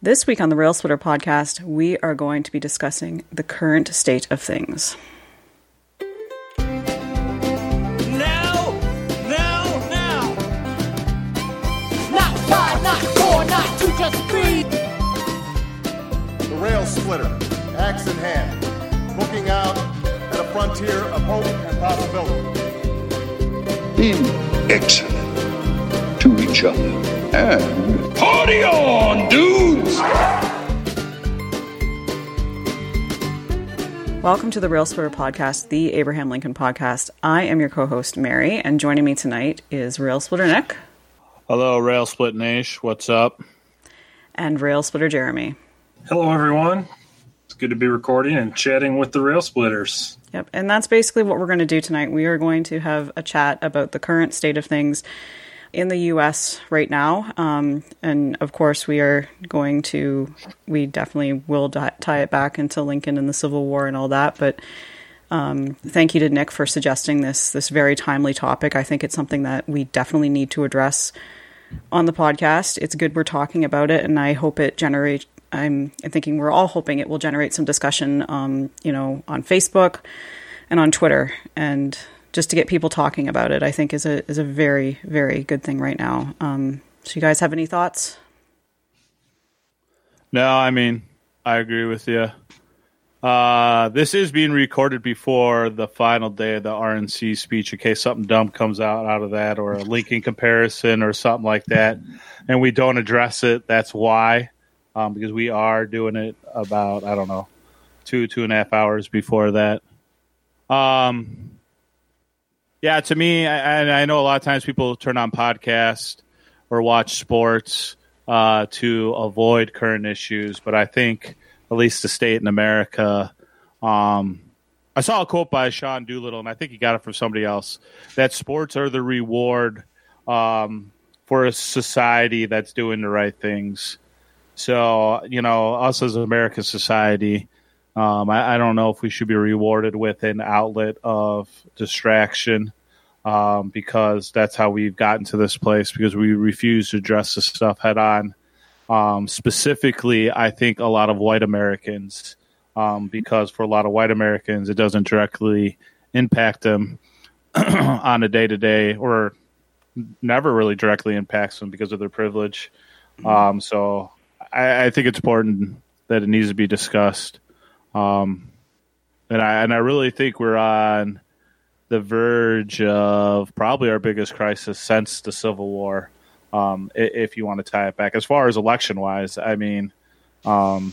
This week on the Rail Splitter podcast, we are going to be discussing the current state of things. Now, now, now. Not five, not four, not two, just three. The Rail Splitter, axe in hand, looking out at a frontier of hope and possibility. being excellent to each other. And party on, dudes! Welcome to the Rail Splitter podcast, the Abraham Lincoln podcast. I am your co host, Mary, and joining me tonight is Rail Splitter Nick Hello, Rail Split Nash. What's up? and Rail Splitter Jeremy. Hello, everyone. It's good to be recording and chatting with the Rail Splitters. Yep, and that's basically what we're going to do tonight. We are going to have a chat about the current state of things in the U.S. right now, um, and of course, we are going to, we definitely will tie it back into Lincoln and the Civil War and all that. But um, thank you to Nick for suggesting this this very timely topic. I think it's something that we definitely need to address on the podcast. It's good we're talking about it, and I hope it generates. I'm thinking we're all hoping it will generate some discussion, um, you know, on Facebook and on Twitter, and just to get people talking about it. I think is a is a very very good thing right now. Um, so, you guys have any thoughts? No, I mean, I agree with you. Uh, this is being recorded before the final day of the RNC speech in case something dumb comes out out of that or a Lincoln comparison or something like that. And we don't address it. That's why, um, because we are doing it about, I don't know, two, two and a half hours before that. Um, yeah, to me, I, I know a lot of times people turn on podcasts or watch sports uh, to avoid current issues, but I think at least the state in America. Um, I saw a quote by Sean Doolittle, and I think he got it from somebody else that sports are the reward um, for a society that's doing the right things. So, you know, us as American society, um, I, I don't know if we should be rewarded with an outlet of distraction um, because that's how we've gotten to this place because we refuse to address this stuff head on. Um, specifically, I think a lot of white Americans, um, because for a lot of white Americans, it doesn't directly impact them on a day to day or never really directly impacts them because of their privilege. Um, so I, I think it's important that it needs to be discussed. Um, and I and I really think we're on the verge of probably our biggest crisis since the Civil War. Um, if you want to tie it back, as far as election wise, I mean, um,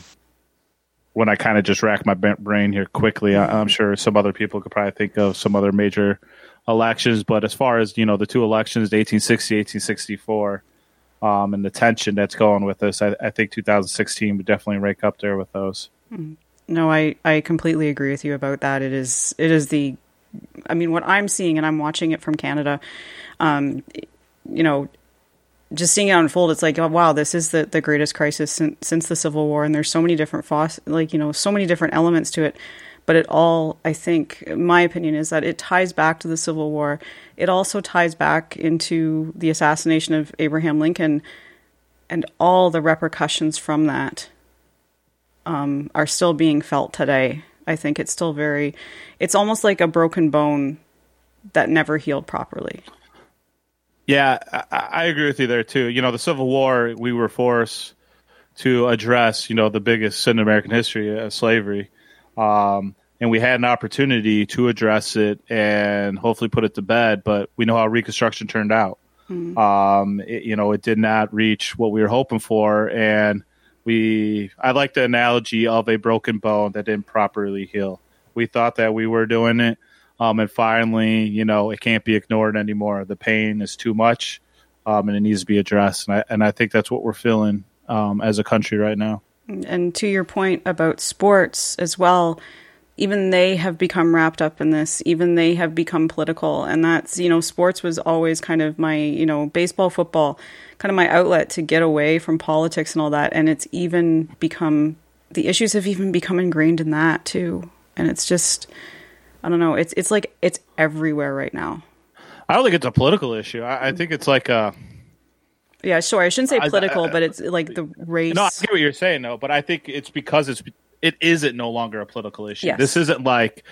when I kind of just rack my brain here quickly, I, I'm sure some other people could probably think of some other major elections. But as far as you know, the two elections, the 1860, 1864, um, and the tension that's going with this, I, I think 2016 would definitely rank up there with those. No, I, I completely agree with you about that. It is it is the I mean what I'm seeing and I'm watching it from Canada, um, you know, just seeing it unfold, it's like, oh wow, this is the, the greatest crisis since, since the Civil War, and there's so many different like you know so many different elements to it, but it all I think my opinion is that it ties back to the Civil War. It also ties back into the assassination of Abraham Lincoln, and all the repercussions from that um, are still being felt today. I think it's still very, it's almost like a broken bone that never healed properly. Yeah, I, I agree with you there too. You know, the Civil War, we were forced to address, you know, the biggest sin in American history, uh, slavery, um, and we had an opportunity to address it and hopefully put it to bed. But we know how Reconstruction turned out. Um, it, you know, it did not reach what we were hoping for, and we. I like the analogy of a broken bone that didn't properly heal. We thought that we were doing it, um, and finally, you know, it can't be ignored anymore. The pain is too much, um, and it needs to be addressed. And I, and I think that's what we're feeling um, as a country right now. And to your point about sports as well, even they have become wrapped up in this. Even they have become political. And that's, you know, sports was always kind of my, you know, baseball, football, kind of my outlet to get away from politics and all that. And it's even become, the issues have even become ingrained in that too. And it's just, I don't know, it's, it's like, it's everywhere right now. I don't think it's a political issue. I, I think it's like a Yeah, sure. I shouldn't say I- political, I- but it's like the race. No, I get what you're saying, though, but I think it's because it's it isn't no longer a political issue. Yes. This isn't like,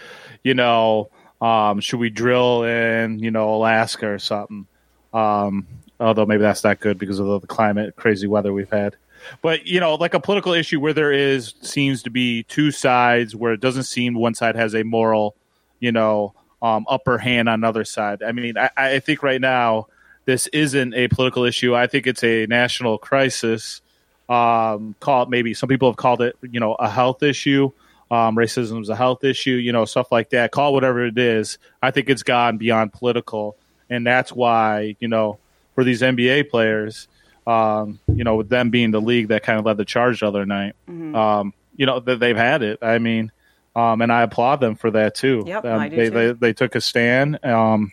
you know, um, should we drill in, you know, Alaska or something? Um, although maybe that's not good because of the climate, crazy weather we've had. But you know, like a political issue where there is seems to be two sides, where it doesn't seem one side has a moral, you know, um, upper hand on another side. I mean, I, I think right now this isn't a political issue. I think it's a national crisis. Um, call it maybe some people have called it, you know, a health issue. Um, racism is a health issue, you know, stuff like that. Call whatever it is. I think it's gone beyond political, and that's why you know for these NBA players, um, you know, with them being the league that kind of led the charge the other night, um, you know, that they've had it. I mean, um, and I applaud them for that too. Yep, um, I do they, too. they they took a stand, um,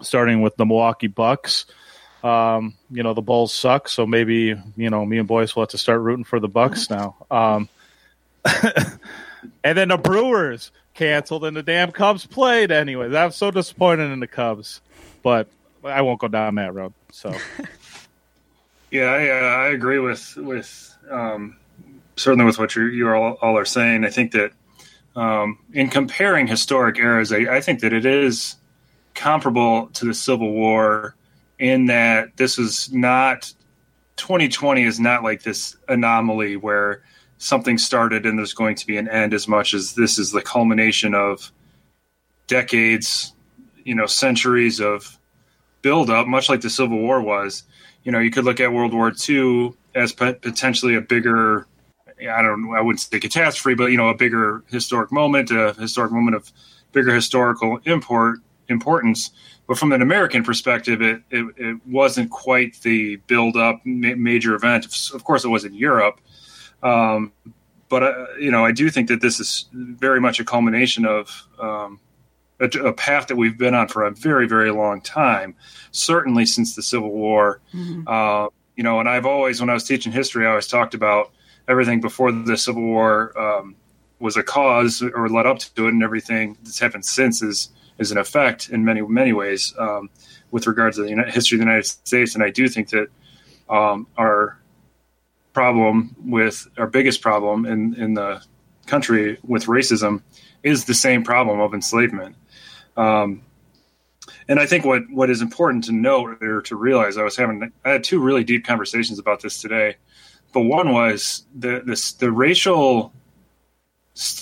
starting with the Milwaukee Bucks. Um, you know, the Bulls suck, so maybe you know me and boys will have to start rooting for the Bucks now. Um, and then the Brewers canceled, and the damn Cubs played anyway. I'm so disappointed in the Cubs, but I won't go down that road. So. Yeah, I, uh, I agree with with um, certainly with what you you all, all are saying. I think that um, in comparing historic eras, I, I think that it is comparable to the Civil War in that this is not 2020 is not like this anomaly where something started and there's going to be an end as much as this is the culmination of decades, you know, centuries of buildup, much like the Civil War was. You know, you could look at World War II as pot- potentially a bigger, I don't, I wouldn't say catastrophe, but you know, a bigger historic moment, a historic moment of bigger historical import importance. But from an American perspective, it it, it wasn't quite the build-up ma- major event. Of course, it was in Europe, um, but uh, you know, I do think that this is very much a culmination of um, a, a path that we've been on for a very, very long time. Certainly since the Civil War, uh, you know. And I've always, when I was teaching history, I always talked about everything before the Civil War um, was a cause or led up to it, and everything that's happened since is is an effect in many many ways um, with regards to the Uni- history of the United States. And I do think that um, our problem with our biggest problem in in the country with racism is the same problem of enslavement. Um, and I think what, what is important to note or to realize, I was having, I had two really deep conversations about this today, but one was the the racial,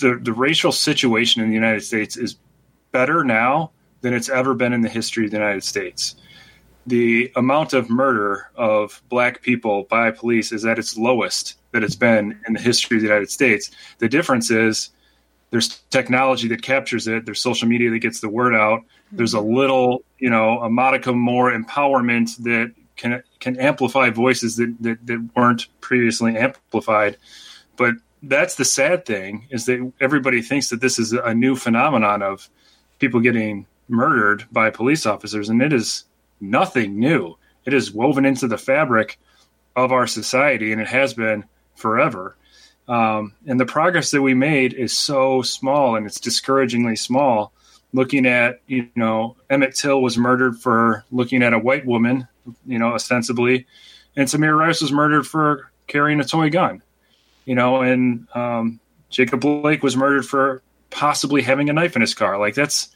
the, the racial situation in the United States is better now than it's ever been in the history of the United States. The amount of murder of black people by police is at its lowest that it's been in the history of the United States. The difference is there's technology that captures it. There's social media that gets the word out. There's a mm-hmm. little you know a modicum more empowerment that can can amplify voices that, that, that weren't previously amplified. But that's the sad thing is that everybody thinks that this is a new phenomenon of people getting murdered by police officers and it is nothing new. It is woven into the fabric of our society and it has been forever um, and the progress that we made is so small and it's discouragingly small. Looking at, you know, Emmett Till was murdered for looking at a white woman, you know, ostensibly, and Tamir Rice was murdered for carrying a toy gun, you know, and um, Jacob Blake was murdered for possibly having a knife in his car. Like that's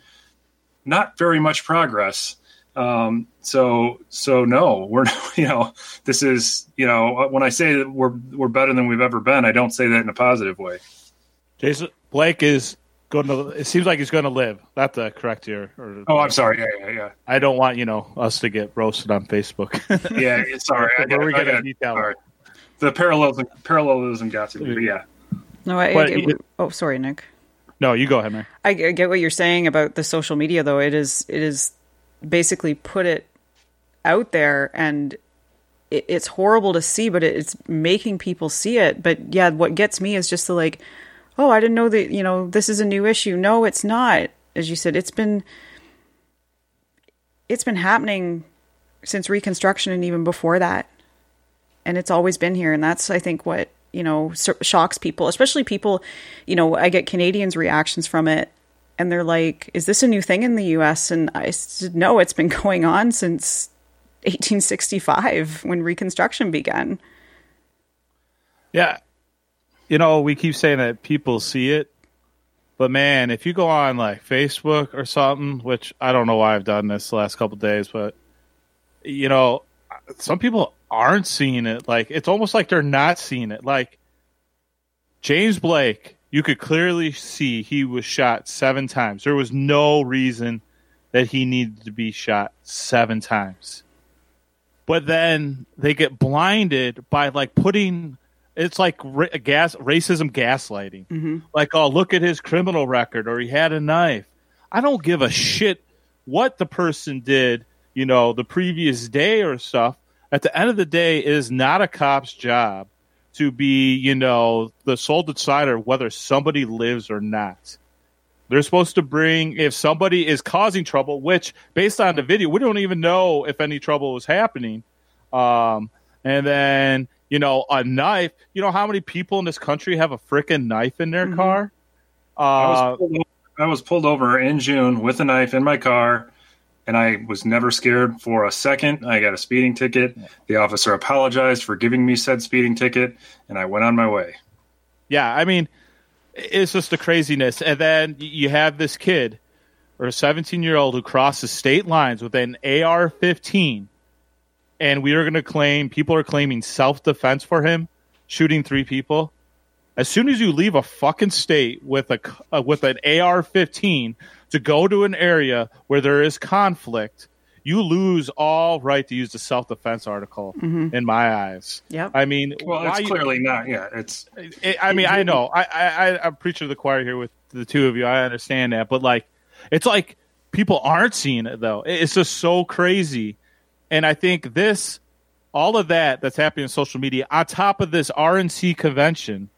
not very much progress. Um, so, so no, we're, you know, this is, you know, when I say that we're, we're better than we've ever been, I don't say that in a positive way. Jason Blake is going to. It seems like he's going to live. Not to correct you. Or, Oh, I'm sorry. Yeah, yeah, yeah. I don't want you know us to get roasted on Facebook. Yeah, sorry. I, Where we I, get a got- detail. sorry. The parallelism, parallelism got to me. But yeah, No, I, But I- you- oh, sorry, Nick. no, you go ahead, man. I, I get what you're saying about the social media, though. It is it is basically put it out there, and it, it's horrible to see, but it, it's making people see it. But yeah, what gets me is just the like, oh, I didn't know that you know this is a new issue. No, it's not. As you said, it's been it's been happening since Reconstruction and even before that, and it's always been here. And that's I think what you know shocks people, especially people. You know, I get Canadians' reactions from it, and they're like, "Is this a new thing in the U.S.?" And I said, "No, it's been going on since 1865 when Reconstruction began. Yeah. You know, we keep saying that people see it, but man, if you go on like Facebook or something, which I don't know why I've done this the last couple days, but you know, some people aren't seeing it. Like it's almost like they're not seeing it. Like James Blake, you could clearly see he was shot seven times. There was no reason that he needed to be shot seven times. But then they get blinded by like putting it's like ra- gas racism gaslighting. Mm-hmm. Like, oh, look at his criminal record, or he had a knife. I don't give a shit what the person did, you know, the previous day or stuff. At the end of the day, it is not a cop's job to be, you know, the sole decider whether somebody lives or not. They're supposed to bring if somebody is causing trouble, which based on the video, we don't even know if any trouble was happening. Um, and then you know a knife. You know how many people in this country have a freaking knife in their car? I Uh, was, pulled over, I was pulled over in June with a knife in my car, and I was never scared for a second. I got a speeding ticket. The officer apologized for giving me said speeding ticket, and I went on my way. yeah, I mean, it's just the craziness. And then you have this kid or a 17 year old who crosses state lines with an AR 15, and we are going to claim people are claiming self defense for him, shooting three people. As soon as you leave a fucking state with a c- uh, with an AR 15 to go to an area where there is conflict, you lose all right to use the self defense article. In my eyes, Yep. I mean, Well, why it's you- clearly not. Yeah, it's it, I mean, I know. I, I, I, I'm preaching to the choir here with the two of you. I understand that, but like, it's like people aren't seeing it though. It's just so crazy, and I think this, all of that that's happening on social media, on top of this RNC convention,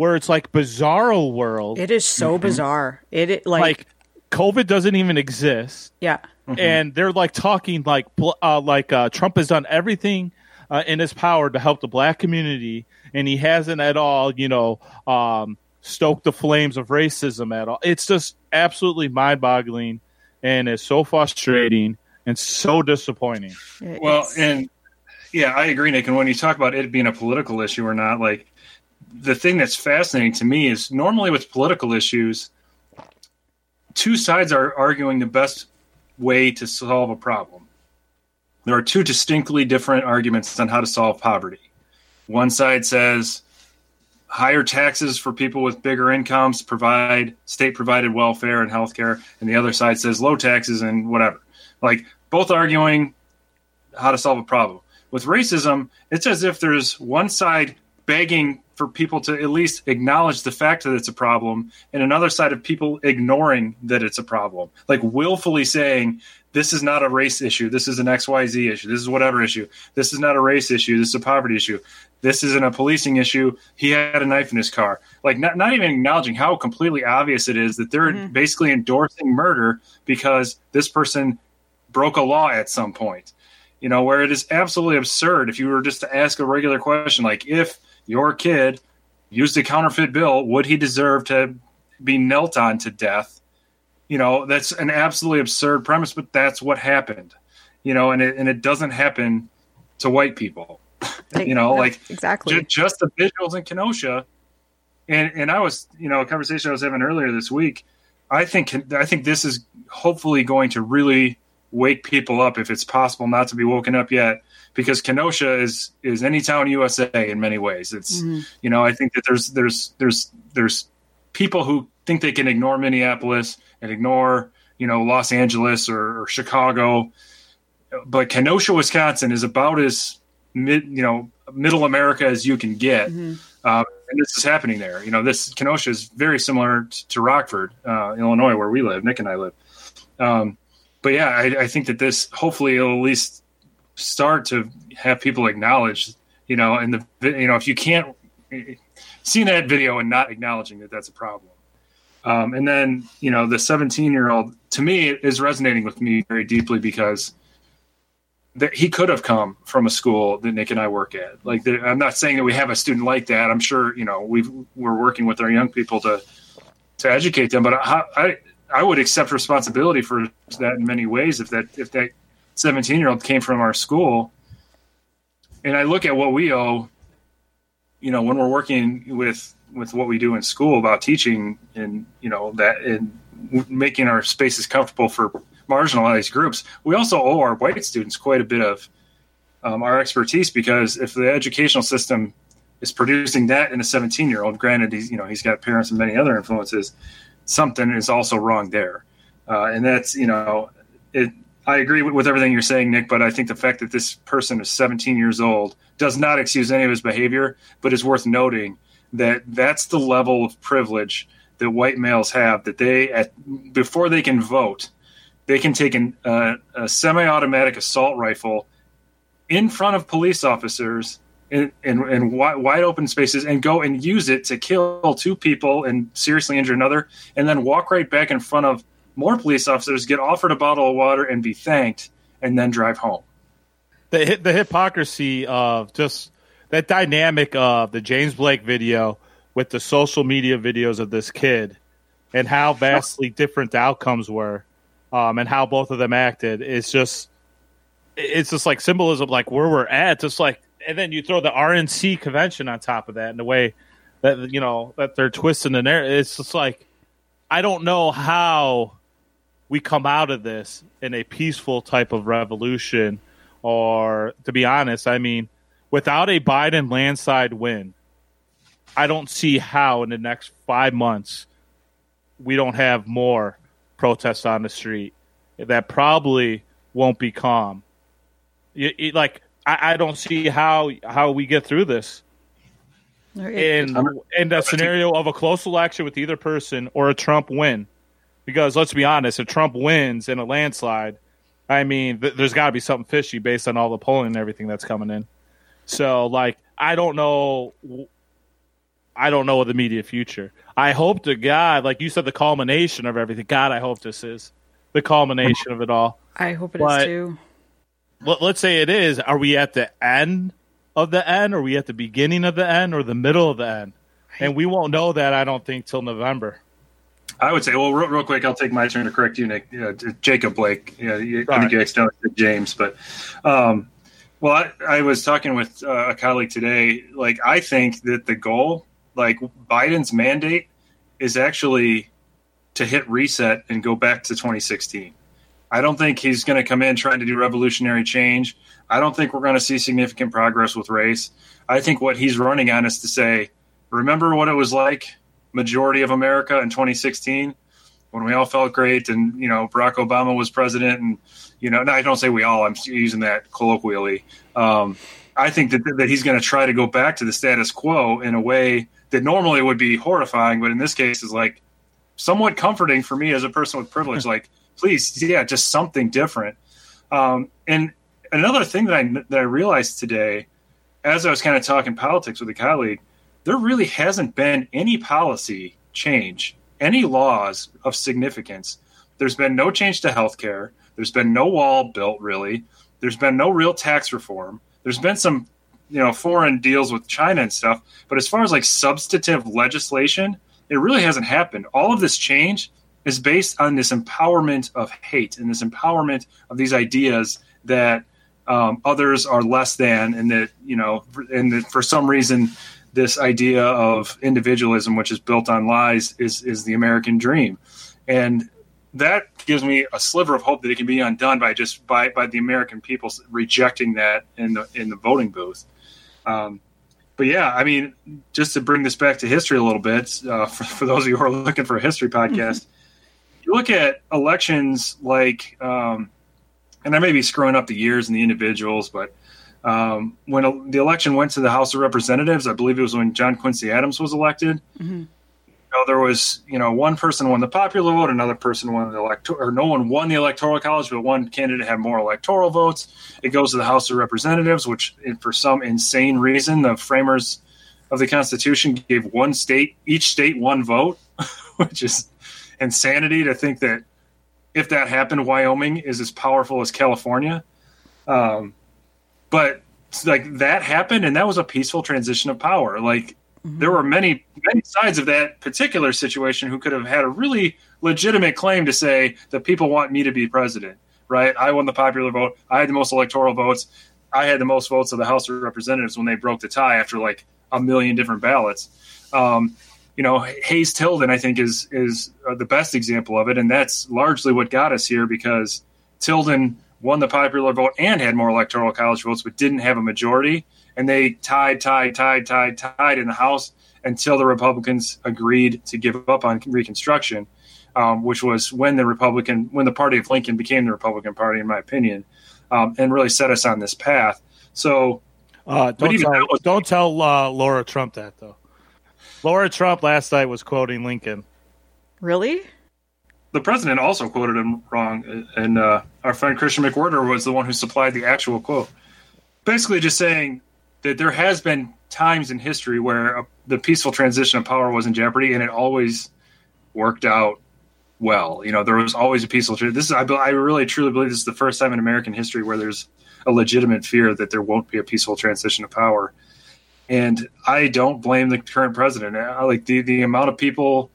where it's like bizarro world, It is so bizarre. It, it like, like COVID doesn't even exist yeah. and they're like talking like uh, like uh, Trump has done everything uh, in his power to help the black community, and he hasn't at all, you know, um, stoked the flames of racism at all. It's just absolutely mind-boggling, and it's so frustrating and so disappointing. It- well, it's- and yeah, I agree, Nick. And when you talk about it being a political issue or not, like the thing that's fascinating to me is normally with political issues, two sides are arguing the best way to solve a problem. There are two distinctly different arguments on how to solve poverty. One side says higher taxes for people with bigger incomes, provide state provided welfare and health care, and the other side says low taxes and whatever. Like both arguing how to solve a problem. With racism, it's as if there's one side begging for people to at least acknowledge the fact that it's a problem, and another side of people ignoring that it's a problem, like willfully saying, This is not a race issue. This is an XYZ issue. This is whatever issue. This is not a race issue. This is a poverty issue. This isn't a policing issue. He had a knife in his car. Like, not, not even acknowledging how completely obvious it is that they're mm-hmm. basically endorsing murder because this person broke a law at some point you know, where it is absolutely absurd if you were just to ask a regular question like, if your kid used a counterfeit bill, would he deserve to be knelt on to death? You know, that's an absolutely absurd premise, but that's what happened. You know, and it and it doesn't happen to white people. you know, No, like exactly. ju- just the visuals in Kenosha, and and I was, you know, a conversation I was having earlier this week. I think I think this is hopefully going to really wake people up if it's possible not to be woken up yet because Kenosha is is any town USA in many ways. It's you know I think that there's there's there's there's people who think they can ignore Minneapolis and ignore you know Los Angeles or, or Chicago, but Kenosha, Wisconsin is about as mid you know middle America as you can get. Um, and this is happening there. You know, this Kenosha is very similar to Rockford, uh, Illinois, where we live. Nick and I live. Um, but yeah, I, I think that this hopefully it'll at least start to have people acknowledge, you know, and the you know if you can't see that video and not acknowledging that that's a problem. Um, and then you know the 17 year old to me is resonating with me very deeply because that he could have come from a school that Nick and I work at. Like, there, I'm not saying that we have a student like that. I'm sure you know we we're working with our young people to to educate them. But I, I I would accept responsibility for that in many ways if that if that 17 year old came from our school, and I look at what we owe, you know, when we're working with with what we do in school about teaching and you know that and making our spaces comfortable for marginalized groups, we also owe our white students quite a bit of um, our expertise because if the educational system is producing that in a 17 year old, granted he's you know he's got parents and many other influences, something is also wrong there, uh, and that's you know it. I agree with, with everything you're saying, Nick, but I think the fact that this person is 17 years old does not excuse any of his behavior, but is worth noting that that's the level of privilege that white males have that they at before they can vote they can take an, uh, a semi-automatic assault rifle in front of police officers in, in, in wide, wide open spaces and go and use it to kill two people and seriously injure another and then walk right back in front of more police officers get offered a bottle of water and be thanked and then drive home. The the hypocrisy of just that dynamic of the James Blake video with the social media videos of this kid and how vastly different the outcomes were um, and how both of them acted is just it's just like symbolism like where we're at just like and then you throw the RNC convention on top of that in the way that you know that they're twisting the narrative it's just like I don't know how we come out of this in a peaceful type of revolution or to be honest I mean without a Biden landslide win, I don't see how in the next five months we don't have more protests on the street. That probably won't be calm. You, you- like I, I don't see how how we get through this in in the scenario of a close election with either person or a Trump win. Because let's be honest, if Trump wins in a landslide, I mean, th- there's got to be something fishy based on all the polling and everything that's coming in. So, like, I don't know. I don't know what the media future. I hope to God, like you said, the culmination of everything. God, I hope this is the culmination of it all. I hope it is But- too. Let, let's say it is. Are we at the end of the end? Are we at the beginning of the end or the middle of the end? And we won't know that, I don't think, till November. I would say, well, real, real quick, I'll take my turn to correct you, Nick. Uh, Jacob Blake. Yeah, you, I think you accidentally said James, but um, well, I, I was talking with uh, a colleague today. Like, I think that the goal, like Biden's mandate, is actually to hit reset and go back to 2016. I don't think he's going to come in trying to do revolutionary change. I don't think we're going to see significant progress with race. I think what he's running on is to say, remember what it was like majority of America in 2016 when we all felt great and you know Barack Obama was president and you know no, I don't say we all I'm using that colloquially um, I think that, that he's going to try to go back to the status quo in a way that normally would be horrifying but in this case is like somewhat comforting for me as a person with privilege like please yeah just something different um, and another thing that I that I realized today as I was kind of talking politics with a colleague there really hasn't been any policy change, any laws of significance. There's been no change to healthcare. There's been no wall built, really. There's been no real tax reform. There's been some, you know, foreign deals with China and stuff. But as far as like substantive legislation, it really hasn't happened. All of this change is based on this empowerment of hate and this empowerment of these ideas that um, others are less than, and that you know, and that for some reason this idea of individualism, which is built on lies, is is the American dream, and that gives me a sliver of hope that it can be undone by just by by the American people rejecting that in the in the voting booth. Um, but yeah, I mean, just to bring this back to history a little bit, uh, for, for those of you who are looking for a history podcast, you look at elections like, um, and I may be screwing up the years and the individuals, but um, when a, the election went to the House of Representatives, I believe it was when John Quincy Adams was elected. You know, there was, you know, one person won the popular vote, another person won the electoral, or no one won the electoral college, but one candidate had more electoral votes. It goes to the House of Representatives, which, for some insane reason, the framers of the Constitution gave one state, each state one vote, which is insanity to think that if that happened, Wyoming is as powerful as California. Um, but like that happened, and that was a peaceful transition of power. Like there were many many sides of that particular situation who could have had a really legitimate claim to say that people want me to be president. right? I won the popular vote. I had the most electoral votes. I had the most votes of the House of Representatives when they broke the tie after like a million different ballots. Um, you know, Hayes Tilden, I think, is is uh, the best example of it, and that's largely what got us here because Tilden won the popular vote and had more electoral college votes, but didn't have a majority, and they tied, tied, tied, tied, tied in the House until the Republicans agreed to give up on Reconstruction, um, which was when the Republican, when the party of Lincoln became the Republican Party, in my opinion, um, and really set us on this path. So, Uh, don't tell, was- don't tell uh, Laura Trump that though. Laura Trump last night was quoting Lincoln. Really? the president also quoted him wrong, and uh, our friend Christian McWhirter was the one who supplied the actual quote. Basically, just saying that there has been times in history where uh, the peaceful transition of power was in jeopardy, and it always worked out well. You know, there was always a peaceful. Tra- this is, I, I really truly believe this is the first time in American history where there's a legitimate fear that there won't be a peaceful transition of power. And I don't blame the current president. I, like the the amount of people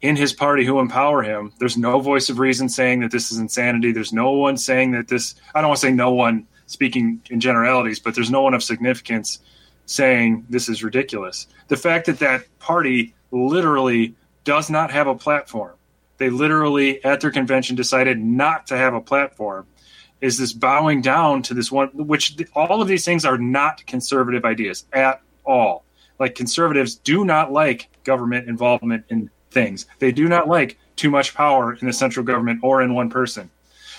in his party who empower him. There's no voice of reason saying that this is insanity. There's no one saying that this. I don't want to say no one speaking in generalities, but there's no one of significance saying this is ridiculous. The fact that that party literally does not have a platform. They literally at their convention decided not to have a platform. Is this bowing down to this one? Which all of these things are not conservative ideas at all. Like conservatives do not like government involvement in things. They do not like too much power in the central government or in one person.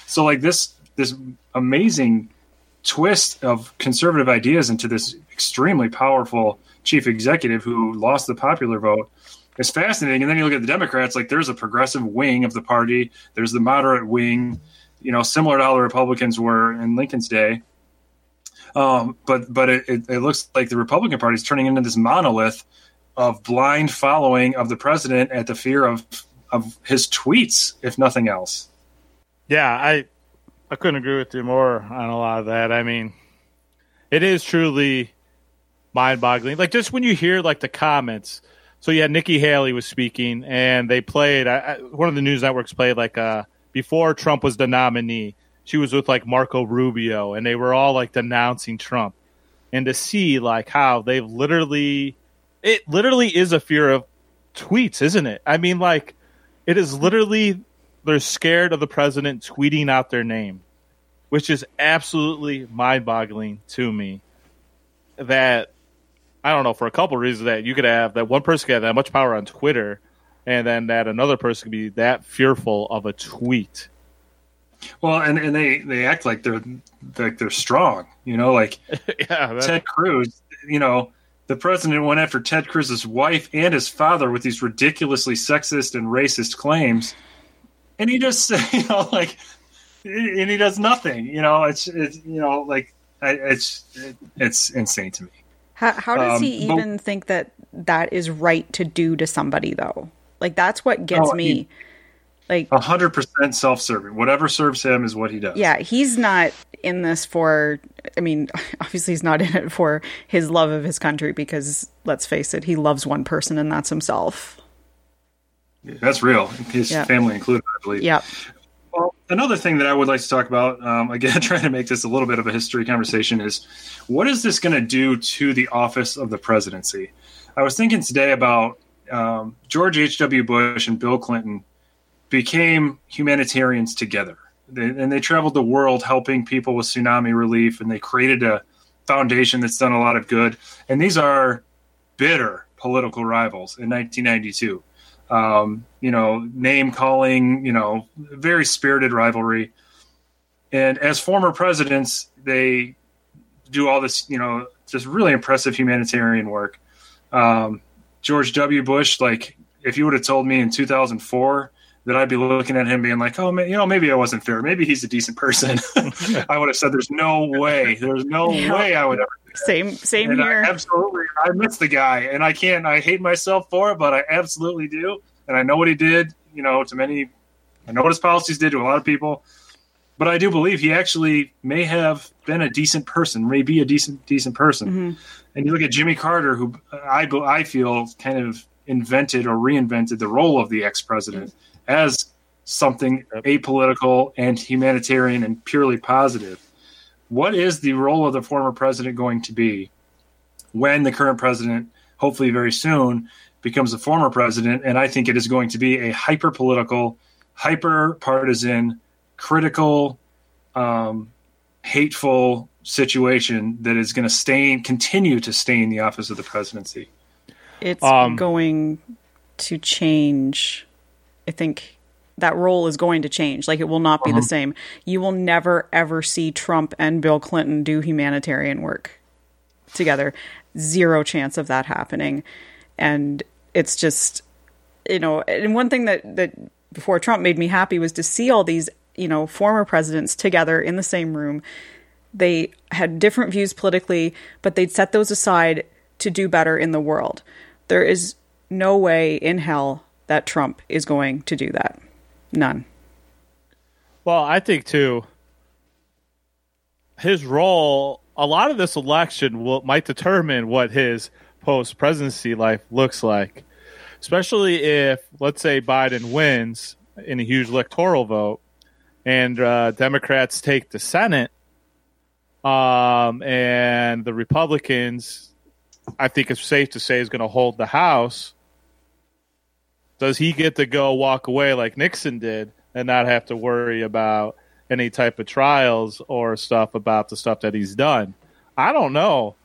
So like this this amazing twist of conservative ideas into this extremely powerful chief executive who lost the popular vote is fascinating. And then you look at the Democrats, like there's a progressive wing of the party, there's the moderate wing, you know, similar to how the Republicans were in Lincoln's day. Um, but but it, it, it looks like the Republican Party is turning into this monolith of blind following of the president at the fear of of his tweets, if nothing else. Yeah, I I couldn't agree with you more on a lot of that. I mean, it is truly mind-boggling. Like just when you hear like the comments. So yeah, Nikki Haley was speaking, and they played. I, I, one of the news networks played like uh, before Trump was the nominee. She was with like Marco Rubio, and they were all like denouncing Trump. And to see like how they've literally, it literally is a fear of tweets, isn't it? I mean, like it is literally they're scared of the president tweeting out their name, which is absolutely mind-boggling to me. That I don't know for a couple reasons that you could have that one person could have that much power on Twitter, and then that another person could be that fearful of a tweet. Well, and, and they, they act like they're like they're strong, you know, like yeah, that- Ted Cruz, you know, the president went after Ted Cruz's wife and his father with these ridiculously sexist and racist claims, and he just, you know, like, and he does nothing. You know, it's, it's you know, like, it's it's insane to me. How, how does Um, he but- even think that that is right to do to somebody, though? Like, that's what gets Oh, me. he- like, A hundred percent self-serving. Whatever serves him is what he does. yeah, he's not in this for. I mean, obviously, he's not in it for his love of his country because, let's face it, he loves one person, and that's himself. that's real. His Yeah. family included, I believe. Yep. Well, another thing that I would like to talk about, um, again, trying to make this a little bit of a history conversation, is what is this going to do to the office of the presidency? I was thinking today about um, George H.W. Bush and Bill Clinton became humanitarians together. They, and they traveled the world helping people with tsunami relief, and they created a foundation that's done a lot of good. And these are bitter political rivals in 1992 um, you know, name calling, you know, very spirited rivalry. And as former presidents, they do all this, you know, just really impressive humanitarian work. Um, George W. Bush, like, if you would have told me in 2004 that I'd be looking at him being like, oh, man, you know, maybe I wasn't fair. Maybe he's a decent person. I would have said, there's no way. There's no Yeah. way I would ever Same. Same and here. I absolutely, I miss the guy, and I can't. I hate myself for it, but I absolutely do. And I know what he did. You know, to many, I know what his policies did to a lot of people. But I do believe he actually may have been a decent person, may be a decent decent person. Mm-hmm. And you look at Jimmy Carter, who I I feel kind of invented or reinvented the role of the ex president as something apolitical and humanitarian and purely positive. What is the role of the former president going to be when the current president, hopefully very soon, becomes the former president? And I think it is going to be a hyper political, hyper partisan, critical, um, hateful situation that is going to stain, continue to stain the office of the presidency. It's Um, going to change. I think that role is going to change. Like it will not be Uh-huh. the same. You will never ever see Trump and Bill Clinton do humanitarian work together. Zero chance of that happening. And it's just you know, and one thing that that before Trump made me happy was to see all these, you know, former presidents together in the same room. They had different views politically, but they'd set those aside to do better in the world. There is no way in hell that Trump is going to do that. None. Well, I think too. His role, a lot of this election will might determine what his post presidency life looks like, especially if, let's say, Biden wins in a huge electoral vote, and uh, Democrats take the Senate, um, and the Republicans, I think it's safe to say, is going to hold the House. Does he get to go walk away like Nixon did and not have to worry about any type of trials or stuff about the stuff that he's done? I don't know.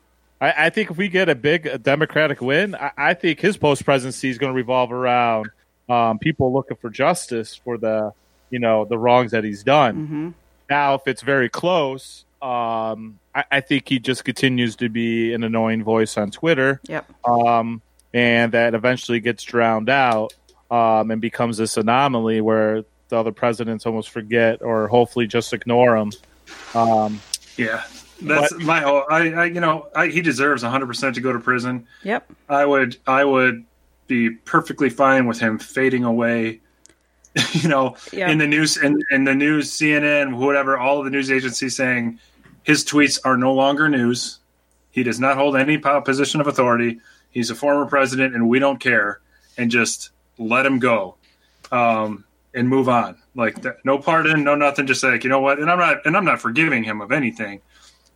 I, I think if we get a big Democratic win, I, I think his post presidency is going to revolve around um, people looking for justice for the you know the wrongs that he's done. Now, if it's very close, um, I, I think he just continues to be an annoying voice on Twitter Yep. um, and that eventually gets drowned out um, and becomes this anomaly where the other presidents almost forget or hopefully just ignore him. Um, Yeah, that's But- my whole. I, I you know, I, he deserves 100 percent to go to prison. Yep. I would, I would be perfectly fine with him fading away. you know, Yeah. in the news, in, in the news, CNN, whatever, all of the news agencies saying his tweets are no longer news. He does not hold any position of authority. He's a former president, and we don't care. And just let him go, um, and move on. Like that, no pardon, no nothing. Just like you know what. And I'm not, and I'm not forgiving him of anything,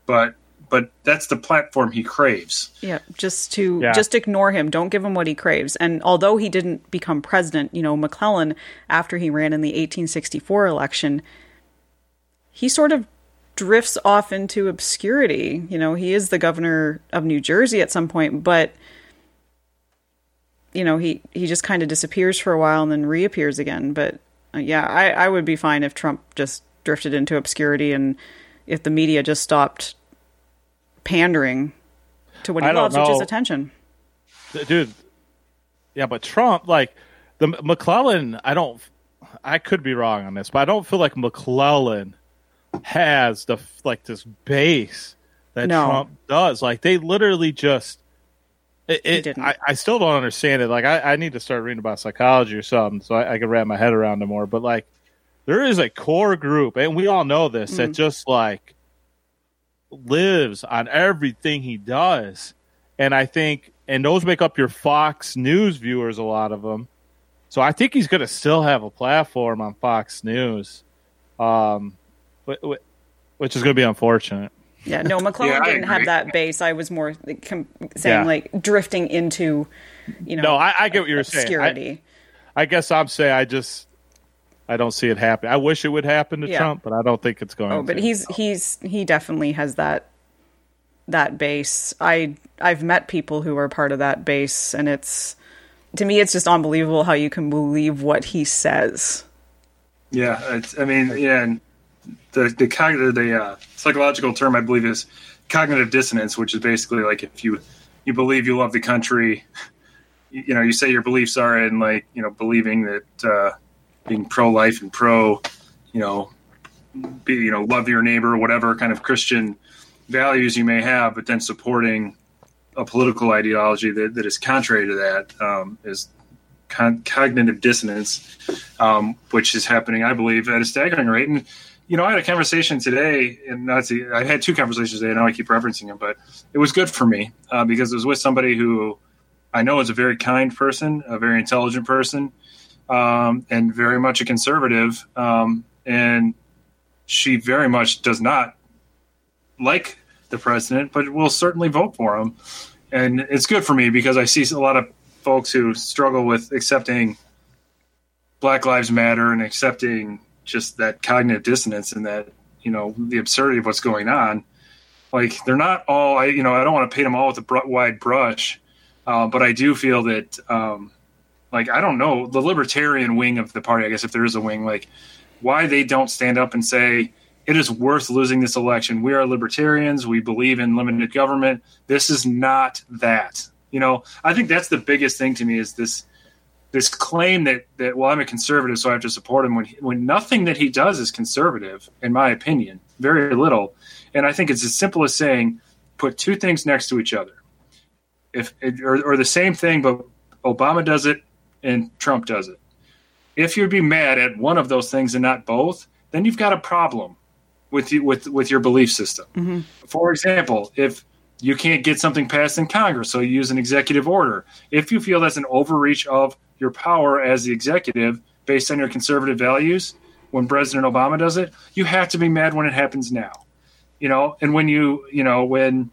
but but that's the platform he craves. Yeah, just to Yeah. just ignore him. Don't give him what he craves. And although he didn't become president, you know, McClellan, after he ran in the 1864 election, he sort of drifts off into obscurity. You know, he is the governor of New Jersey at some point, but you know, he he just kind of disappears for a while and then reappears again. But uh, yeah, I I would be fine if Trump just drifted into obscurity and if the media just stopped pandering to what he loves, which is attention. dude, yeah, but Trump, like the McClellan, I don't, I could be wrong on this, but I don't feel like McClellan has the like this base that No. Trump does. Like they literally just. It, it, didn't. I, I still don't understand it. Like I, I need to start reading about psychology or something so I, I can wrap my head around it more. But like, there is a core group, and we all know this, Mm. that just like lives on everything he does. And I think, and those make up your Fox News viewers, a lot of them. So I think he's going to still have a platform on Fox News, um, wh- wh- which is going to be unfortunate. Yeah, no, McClellan Yeah, didn't have that base. I was more com- saying Yeah. like drifting into, you know, No, I, I get what you were saying. obscurity. I, I guess I'm saying I just I don't see it happen. I wish it would happen to Yeah. Trump, but I don't think it's going. Oh, but to. he's he's he definitely has that that base. I I've met people who are part of that base, and it's to me it's just unbelievable how you can believe what he says. Yeah, it's, I mean, yeah, and the the cognitive, the uh, psychological term I believe is cognitive dissonance, which is basically like if you you believe you love the country, you, you know, you say your beliefs are in like you know believing that uh, being pro life and pro, you know, be you know love your neighbor, whatever kind of Christian values you may have, but then supporting a political ideology that, that is contrary to that um, is con- cognitive dissonance, um, which is happening, I believe, at a staggering rate. And you know, I had a conversation today, and to, I had two conversations today. I know I keep referencing them, but it was good for me uh, because it was with somebody who I know is a very kind person, a very intelligent person, um, and very much a conservative, um, and she very much does not like the president, but will certainly vote for him. And it's good for me because I see a lot of folks who struggle with accepting Black Lives Matter and accepting just that cognitive dissonance and that you know the absurdity of what's going on. Like they're not all. I you know I don't want to paint them all with a wide brush, uh, but I do feel that um, like I don't know the libertarian wing of the party. I guess if there is a wing, like why they don't stand up and say it is worth losing this election. We are libertarians. We believe in limited government. This is not that. You know, I think that's the biggest thing to me is this this claim that that well, I'm a conservative, so I have to support him when when nothing that he does is conservative, in my opinion, very little. And I think it's as simple as saying, put two things next to each other, if or, or the same thing, but Obama does it and Trump does it. If you'd be mad at one of those things and not both, then you've got a problem with you with with your belief system. Mm-hmm. For example, if you can't get something passed in Congress, so you use an executive order. If you feel that's an overreach of your power as the executive based on your conservative values, when President Obama does it, you have to be mad when it happens now. You know, and when you you know when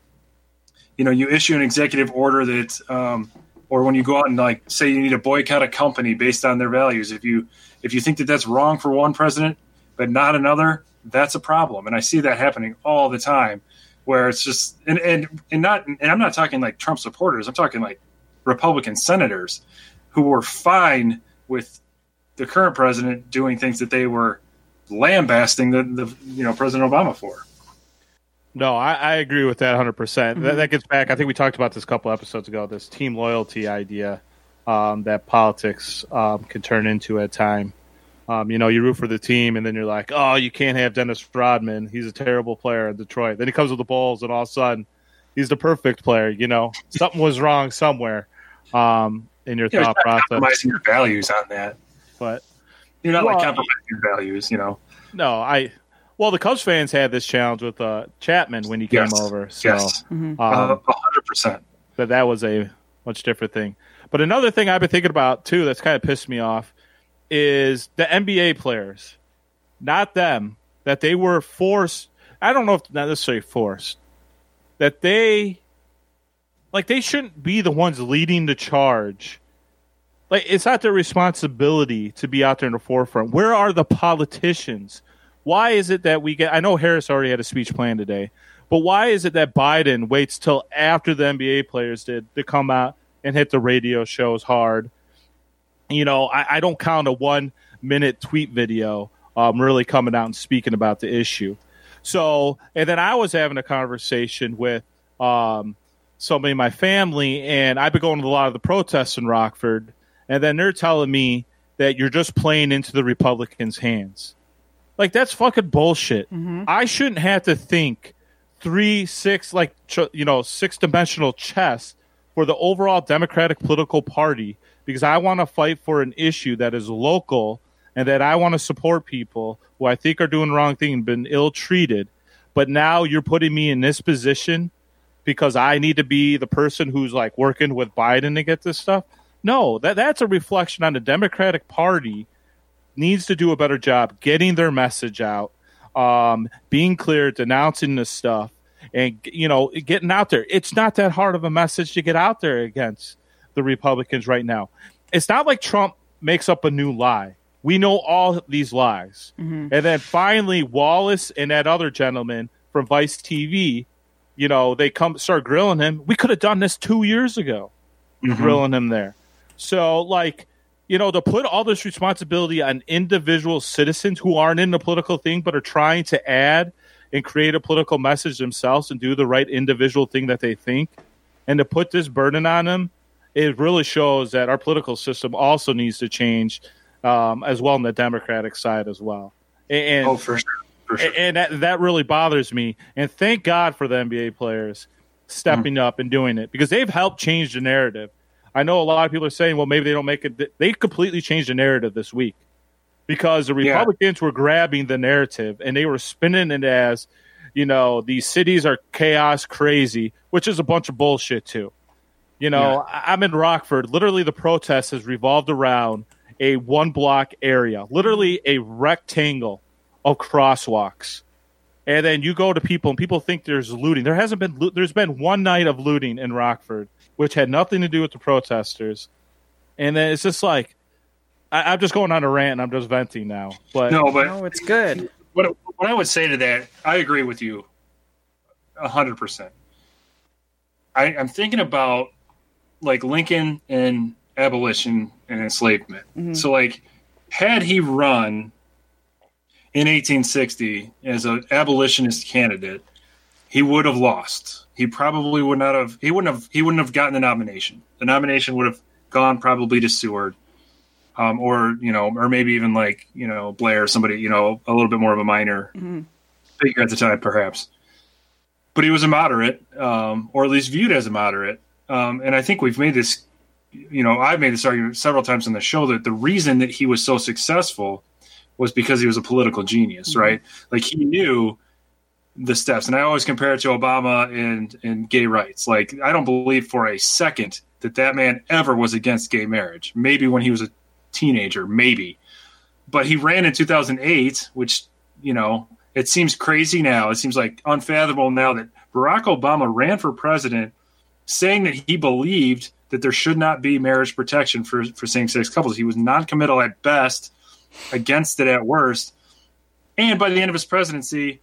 you know you issue an executive order that um, or when you go out and like say you need to boycott a company based on their values if you if you think that that's wrong for one president but not another that's a problem and i see that happening all the time where it's just and and, and not and i'm not talking like trump supporters i'm talking like republican senators who were fine with the current president doing things that they were lambasting the, the you know president obama for No, I, I agree with that 100%. percent That, that gets back, I think we talked about this a couple episodes ago, this team loyalty idea um, that politics um, can turn into at time. Um, you know, you root for the team, and then you're like, oh, you can't have Dennis Rodman. He's a terrible player in Detroit. Then he comes with the Bulls, and all of a sudden, he's the perfect player. You know, something was wrong somewhere um, in your you know, thought you're not process. compromising your values on that But you're not Well, like compromising your values you know no, I. Well, the Cubs fans had this challenge with uh, Chapman when he came Yes. over. So, yes um, a hundred percent that that was a much different thing. But another thing I've been thinking about too that's kind of pissed me off is the NBA players, not them, that they were forced. I don't know if not necessarily forced, that they like they shouldn't be the ones leading the charge. Like it's not their responsibility to be out there in the forefront. Where are the politicians? Why is it that we get? I know Harris already had a speech planned today, but why is it that Biden waits till after the NBA players did to come out and hit the radio shows hard? You know, I, I don't count a one minute tweet video um, really coming out and speaking about the issue. So, and then I was having a conversation with um, somebody in my family, and I've been going to a lot of the protests in Rockford, and then they're telling me that you're just playing into the Republicans' hands. Like that's fucking bullshit. I shouldn't have to think three, six, like ch- you know, six dimensional chess for the overall Democratic political party because I want to fight for an issue that is local and that I want to support people who I think are doing the wrong thing and been ill treated. But now you're putting me in this position because I need to be the person who's like working with Biden to get this stuff. No, that that's a reflection on the Democratic Party needs to do a better job getting their message out, um, being clear, denouncing this stuff, and you know, getting out there. It's not that hard of a message to get out there against the Republicans right now. It's not like Trump makes up a new lie. We know all these lies, mm-hmm. and then finally Wallace and that other gentleman from Vice TV, you know, they come start grilling him. We could have done this two years ago, mm-hmm. grilling him there. So, like, you know, to put all this responsibility on individual citizens who aren't in the political thing but are trying to add and create a political message themselves and do the right individual thing that they think, and to put this burden on them, it really shows that our political system also needs to change um, as well on the Democratic side as well. And, oh for sure for sure and that, that really bothers me. And thank God for the NBA players stepping up and doing it because they've helped change the narrative. I know a lot of people are saying, well, maybe they don't make it. They completely changed the narrative this week because the Yeah. Republicans were grabbing the narrative and they were spinning it as, you know, these cities are chaos crazy, which is a bunch of bullshit too. You know, I- I'm in Rockford. Literally, the protest has revolved around a one block area, literally a rectangle of crosswalks. And then you go to people and people think there's looting. There hasn't been loo- there's been one night of looting in Rockford, which had nothing to do with the protesters. And then it's just like I, I'm just going on a rant and I'm just venting now. But No, but No, it's good. what what I would say to that, I agree with you, hundred percent. I I'm thinking about like Lincoln and abolition and enslavement. So like, had he run in 1860 as an abolitionist candidate, he would have lost. He probably would not have. He wouldn't have. He wouldn't have gotten the nomination. The nomination would have gone probably to Seward, um, or you know, or maybe even like you know Blair, somebody you know a little bit more of a minor figure at the time, perhaps. But he was a moderate, um, or at least viewed as a moderate. Um, and I think we've made this. You know, I've made this argument several times on the show that the reason that he was so successful was because he was a political genius, right? Like he knew the steps. And I always compare it to Obama and and gay rights. Like I don't believe for a second that that man ever was against gay marriage. Maybe when he was a teenager, maybe. But he ran in 2008, which, you know, it seems crazy now. It seems like unfathomable now that Barack Obama ran for president saying that he believed that there should not be marriage protection for, for same sex couples. He was non committal at best, against it at worst. And by the end of his presidency,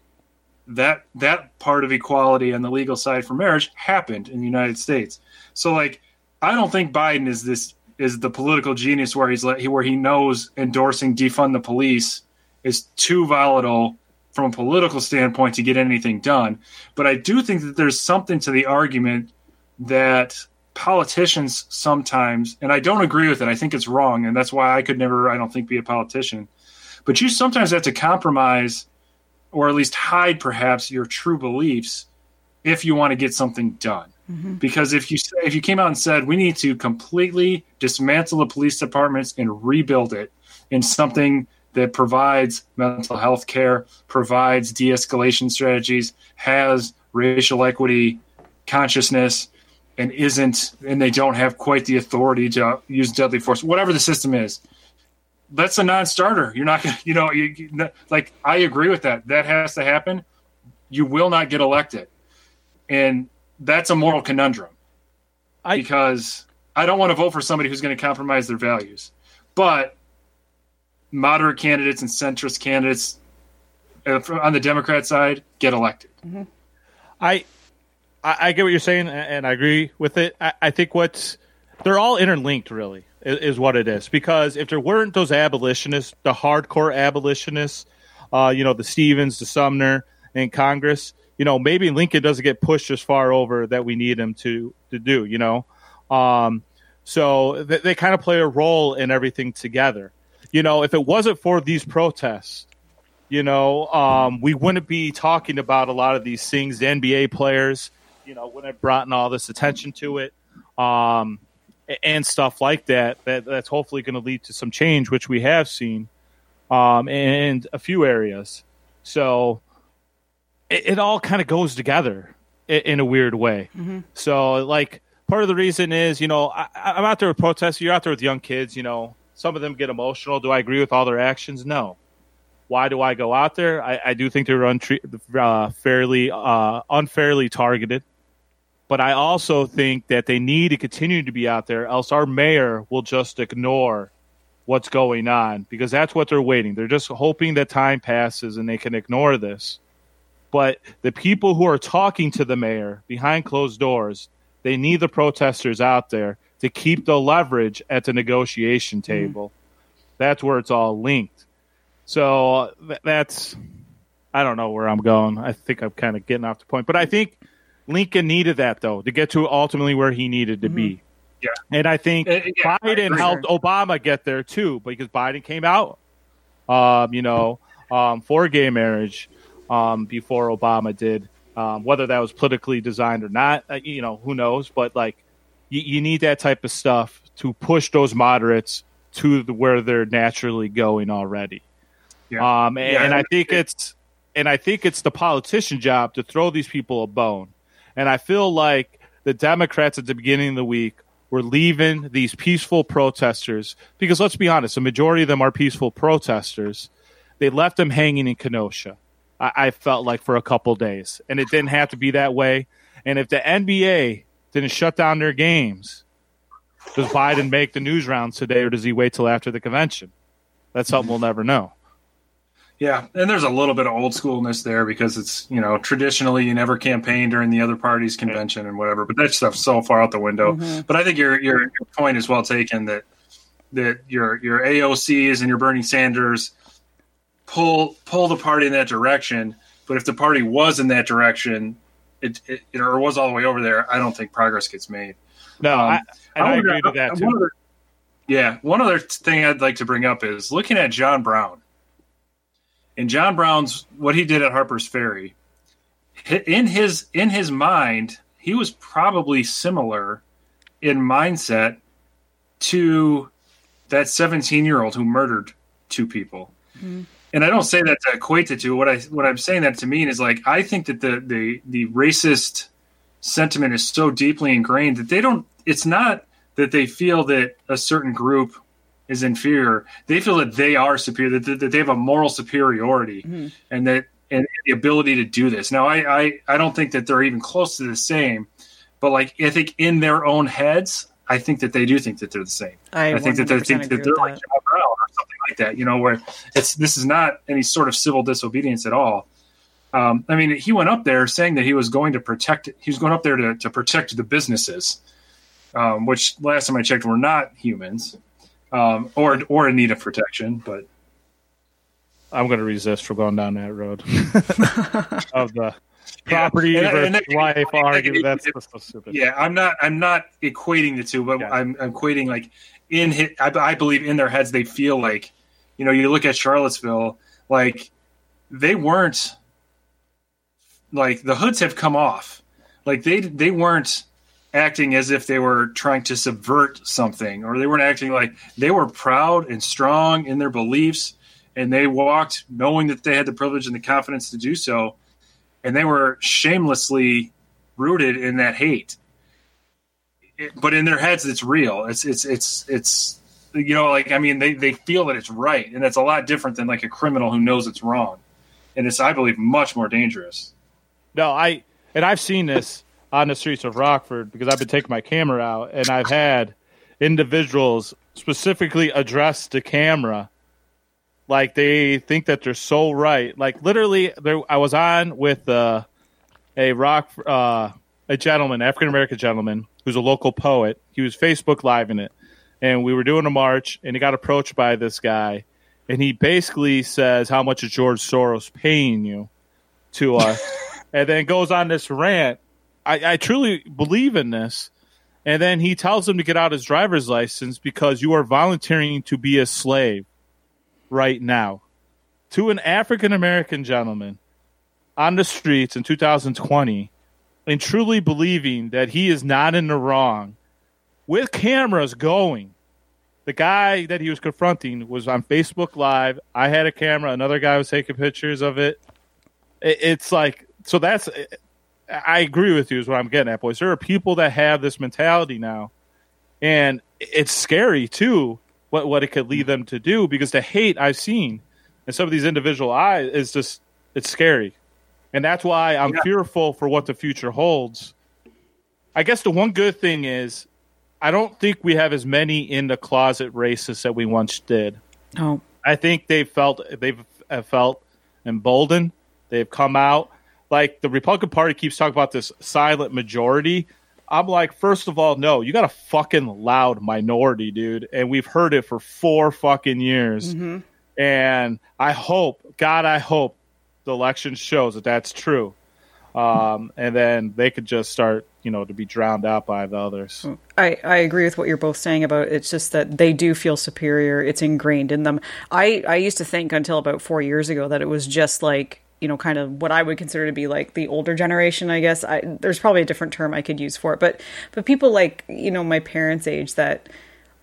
that that part of equality on the legal side for marriage happened in the United States. So like I don't think Biden is this is the political genius where he's like where he knows endorsing defund the police is too volatile from a political standpoint to get anything done. But I do think that there's something to the argument that politicians sometimes, and I don't agree with it. I think it's wrong, and that's why I could never, I don't think, be a politician. But you sometimes have to compromise, or at least hide, perhaps, your true beliefs if you want to get something done. Mm-hmm. Because if you say, if you came out and said we need to completely dismantle the police departments and rebuild it in something that provides mental health care, provides de-escalation strategies, has racial equity consciousness, and isn't, and they don't have quite the authority to use deadly force, whatever the system is. That's a non-starter. You're not going to, you know, you, you- like I agree with that. That has to happen. You will not get elected, and that's a moral conundrum I- because I don't want to vote for somebody who's going to compromise their values. But moderate candidates and centrist candidates uh, on the Democrat side get elected. I, I I get what you're saying, and I agree with it. I, I think what's they're all interlinked, really, is, is what it is. Because if there weren't those abolitionists, the hardcore abolitionists, uh, you know, the Stevens, the Sumner in Congress, you know, maybe Lincoln doesn't get pushed as far over that we need him to to do. You know, um, so they, they kind of play a role in everything together. You know, if it wasn't for these protests, you know, um, we wouldn't be talking about a lot of these things. The NBA players, you know, when it brought in all this attention to it, um, and stuff like that. That that's hopefully going to lead to some change, which we have seen um, in a few areas. So it, it all kind of goes together in, in a weird way. So, like, part of the reason is, you know, I, I'm out there with protests. You're out there with young kids. You know, some of them get emotional. Do I agree with all their actions? No. Why do I go out there? I, I do think they're untre- uh, fairly uh, unfairly targeted, but I also think that they need to continue to be out there, else our mayor will just ignore what's going on because that's what they're waiting. They're just hoping that time passes and they can ignore this. But the people who are talking to the mayor behind closed doors, they need the protesters out there to keep the leverage at the negotiation mm-hmm. table. That's where it's all linked. So uh, th- that's, I don't know where I'm going. I think I'm kind of getting off the point. But I think Lincoln needed that, though, to get to ultimately where he needed to be. Yeah. And I think Uh, yeah, Biden agree. helped Obama get there too, because Biden came out, um, you know, um, for gay marriage um, before Obama did. Um, whether that was politically designed or not, uh, you know, who knows? But like, you, you need that type of stuff to push those moderates to the, where they're naturally going already. Yeah. Um, and, Yeah, and I I think it's and I think it's the politician job to throw these people a bone. And I feel like the Democrats at the beginning of the week were leaving these peaceful protesters because let's be honest, a majority of them are peaceful protesters. They left them hanging in Kenosha. I, I felt like for a couple days, and it didn't have to be that way. And if the NBA didn't shut down their games, does Biden make the news rounds today, or does he wait till after the convention? That's something we'll never know. Yeah, and there's a little bit of old schoolness there because it's you know traditionally you never campaign during the other party's convention and whatever, but that stuff's so far out the window. But I think your, your your point is well taken that that your your AOCs and your Bernie Sanders pull pull the party in that direction. But if the party was in that direction, it, it, it or was all the way over there, I don't think progress gets made. No, Um, I, and I, wonder- agree to that one too. other- yeah, one other thing I'd like to bring up is looking at John Brown. And John Brown's what he did at Harper's Ferry. In his in his mind, he was probably similar in mindset to that 17 year old who murdered two people. Mm-hmm. And I don't say that to equate the two. What I what I'm saying that to mean is like I think that the the the racist sentiment is so deeply ingrained that they don't. It's not that they feel that a certain group is inferior. They feel that they are superior. That, that they have a moral superiority, and that and the ability to do this. Now, I, I I don't think that they're even close to the same, but like I think in their own heads, I think that they do think that they're the same. I, I think that they think that they're like that. John Brown or something like that. You know, where it's this is not any sort of civil disobedience at all. Um, I mean, he went up there saying that he was going to protect. He was going up there to, to protect the businesses, um, which last time I checked were not humans, um, or or in need of protection. But I'm going to resist from going down that road of the property And- and versus that- life that- argument. that- That's, that's so stupid. yeah, I'm not. I'm not equating the two, but Yeah. I'm, I'm equating like in his, I, I believe in their heads they feel like, you know, you look at Charlottesville, like they weren't like the hoods have come off, like they they weren't acting as if they were trying to subvert something, or they weren't acting like they were proud and strong in their beliefs, and they walked knowing that they had the privilege and the confidence to do so, and they were shamelessly rooted in that hate. It- but in their heads, it's real. It's it's it's it's you know like I mean they they feel that it's right, and it's a lot different than like a criminal who knows it's wrong, and it's I believe much more dangerous. No, I and I've seen this on the streets of Rockford because I've been taking my camera out and I've had individuals specifically address the camera like they think that they're so right. Like literally, there I was on with uh, a rock uh, a gentleman, African American gentleman, who's a local poet. He was Facebook live in it, and we were doing a march, and he got approached by this guy, and he basically says, "How much is George Soros paying you?" to us, and then goes on this rant. I, I truly believe in this. And then he tells him to get out his driver's license because you are volunteering to be a slave right now to an African American gentleman on the streets in 2020 and truly believing that he is not in the wrong with cameras going. The guy that he was confronting was on Facebook Live. I had a camera. Another guy was taking pictures of it. It- It's like, so that's, I agree with you, is what I'm getting at, boys. There are people that have this mentality now. And it's scary, too, what, what it could lead them to do because the hate I've seen in some of these individual eyes is just, it's scary. And that's why I'm Yeah. fearful for what the future holds. I guess the one good thing is I don't think we have as many in the closet racists that we once did. Oh, I think they've felt they've uh, felt emboldened. They've come out like the Republican Party keeps talking about this silent majority. I'm like, first of all, no, you got a fucking loud minority, dude, and we've heard it for four fucking years. And I hope, God, I hope the election shows that that's true. Um, and then they could just start, you know, to be drowned out by the others. I, I agree with what you're both saying about it's just that they do feel superior. It's ingrained in them. I, I used to think until about four years ago that it was just like, you know, kind of what I would consider to be like the older generation, I guess. I, there's probably a different term I could use for it. But, but people like, you know, my parents' age that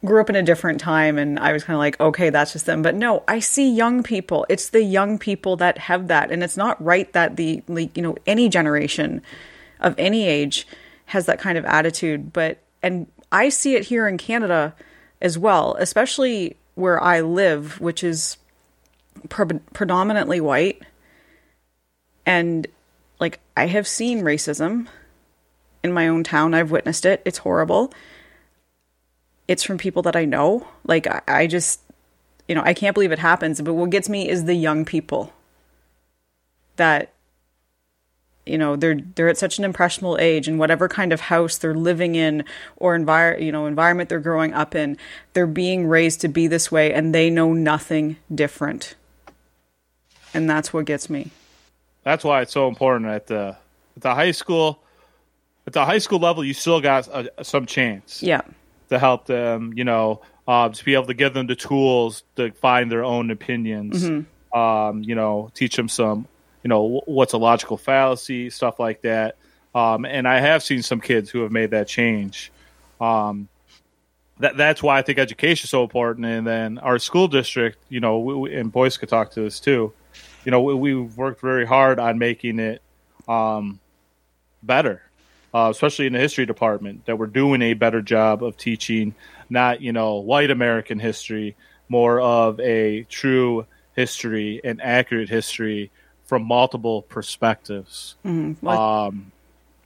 grew up in a different time and I was kind of like, okay, that's just them. But no, I see young people. It's the young people that have that. And it's not right that the, like, you know, any generation of any age has that kind of attitude. But, and I see it here in Canada as well, especially where I live, which is pre- predominantly white. And like I have seen racism in my own town. I've witnessed it. It's horrible. It's from people that I know. Like I, I just you know, I can't believe it happens, but what gets me is the young people that you know they're they're at such an impressionable age and whatever kind of house they're living in or envir- you know environment they're growing up in they're being raised to be this way and they know nothing different and that's what gets me That's why it's so important at the at the high school. At the high school level, you still got a, some chance yeah to help them. You know, uh, to be able to give them the tools to find their own opinions. Um, you know, teach them some. You know, what's a logical fallacy, stuff like that. Um, and I have seen some kids who have made that change. Um, that that's why I think education is so important. And then our school district, you know, we, and Boyce could talk to this too. You know, we, we've worked very hard on making it um, better, uh, especially in the history department. That we're doing a better job of teaching, not you know, white American history, more of a true history and accurate history from multiple perspectives. Um,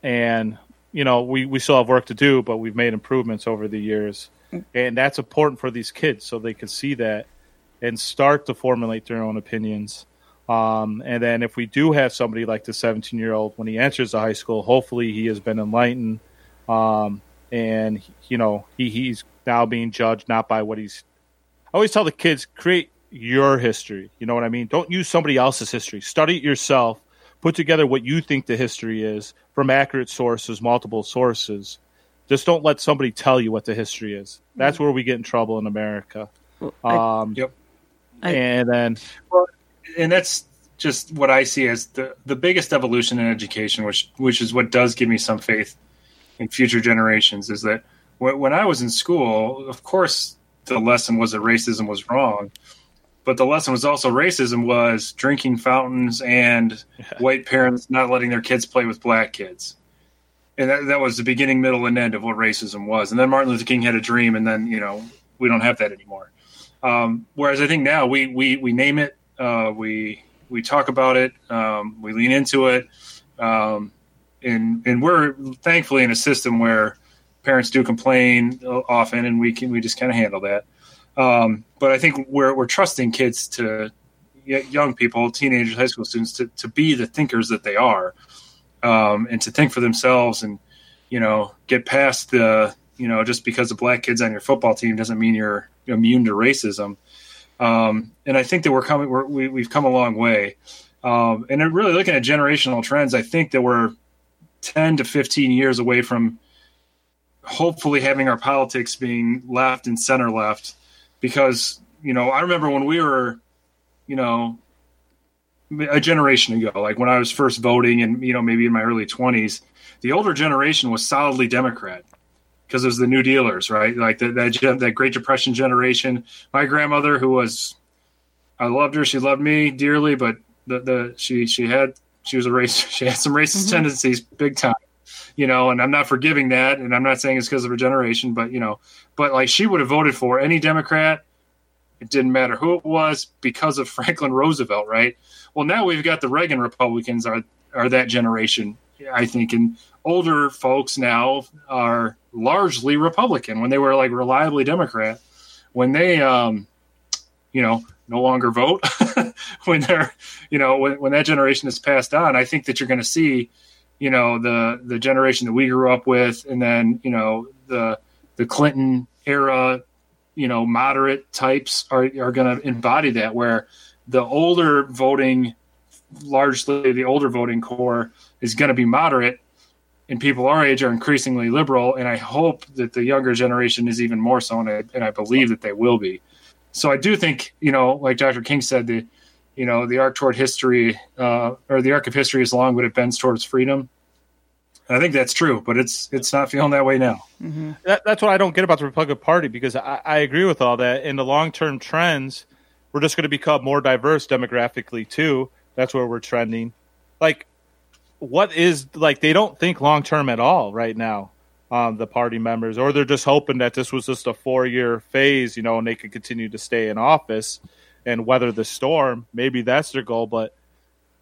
and you know, we we still have work to do, but we've made improvements over the years, and that's important for these kids so they can see that and start to formulate their own opinions. Um, and then if we do have somebody like the 17 year old when he enters the high school, hopefully he has been enlightened, um, and you know he he's now being judged not by what he's. I always tell the kids create your history. You know what I mean? Don't use somebody else's history. Study it yourself. Put together what you think the history is from accurate sources, multiple sources. Just don't let somebody tell you what the history is. That's where we get in trouble in America. I- Um, Yep. I- and then and that's just what I see as the, the biggest evolution in education, which which is what does give me some faith in future generations. Is that when, when I was in school, of course, the lesson was that racism was wrong, but the lesson was also racism was drinking fountains and white parents not letting their kids play with black kids. And that, that was the beginning, middle, and end of what racism was. And then Martin Luther King had a dream, and then you know we don't have that anymore. Um, whereas I think now we we we name it, uh, we we talk about it, um, we lean into it, um, and and we're thankfully in a system where parents do complain often, and we can we just kind of handle that. Um, but I think we're we're trusting kids to young people, teenagers, high school students to to be the thinkers that they are, um, and to think for themselves, and you know get past the you know just because a black kid's on your football team doesn't mean you're immune to racism. Um, and I think that we're coming, we're, we, we've come a long way. Um, and really looking at generational trends, I think that we're 10 to 15 years away from hopefully having our politics being left and center left. Because, you know, I remember when we were, you know, a generation ago, like when I was first voting and, you know, maybe in my early 20s, the older generation was solidly Democrat because it was the New Dealers, right? Like that that, that Great Depression generation. My grandmother, who was, I loved her, she loved me dearly, but the the she she had she was a race she had some racist mm-hmm. tendencies, big time, you know. And I'm not forgiving that, and I'm not saying it's because of her generation, but you know, but like she would have voted for any Democrat. It didn't matter who it was because of Franklin Roosevelt, right? Well, now we've got the Reagan Republicans are are that generation, I think, and older folks now are largely Republican when they were like reliably Democrat. When they, um, you know, no longer vote, when they're, you know, when, when that generation is passed on, I think that you're going to see, you know, the the generation that we grew up with, and then you know the the Clinton era, you know, moderate types are are going to embody that where the older voting, largely the older voting core is going to be moderate and people our age are increasingly liberal and i hope that the younger generation is even more so and I, and I believe that they will be so i do think you know like dr king said the you know the arc toward history uh, or the arc of history is long but it bends towards freedom i think that's true but it's it's not feeling that way now that, that's what I don't get about the Republican Party because I, I agree with all that. In the long term trends, we're just going to become more diverse demographically too. That's where we're trending. Like, what is like they don't think long term at all right now. um, the party members, or they're just hoping that this was just a four year phase, you know, and they could continue to stay in office and weather the storm. Maybe that's their goal, but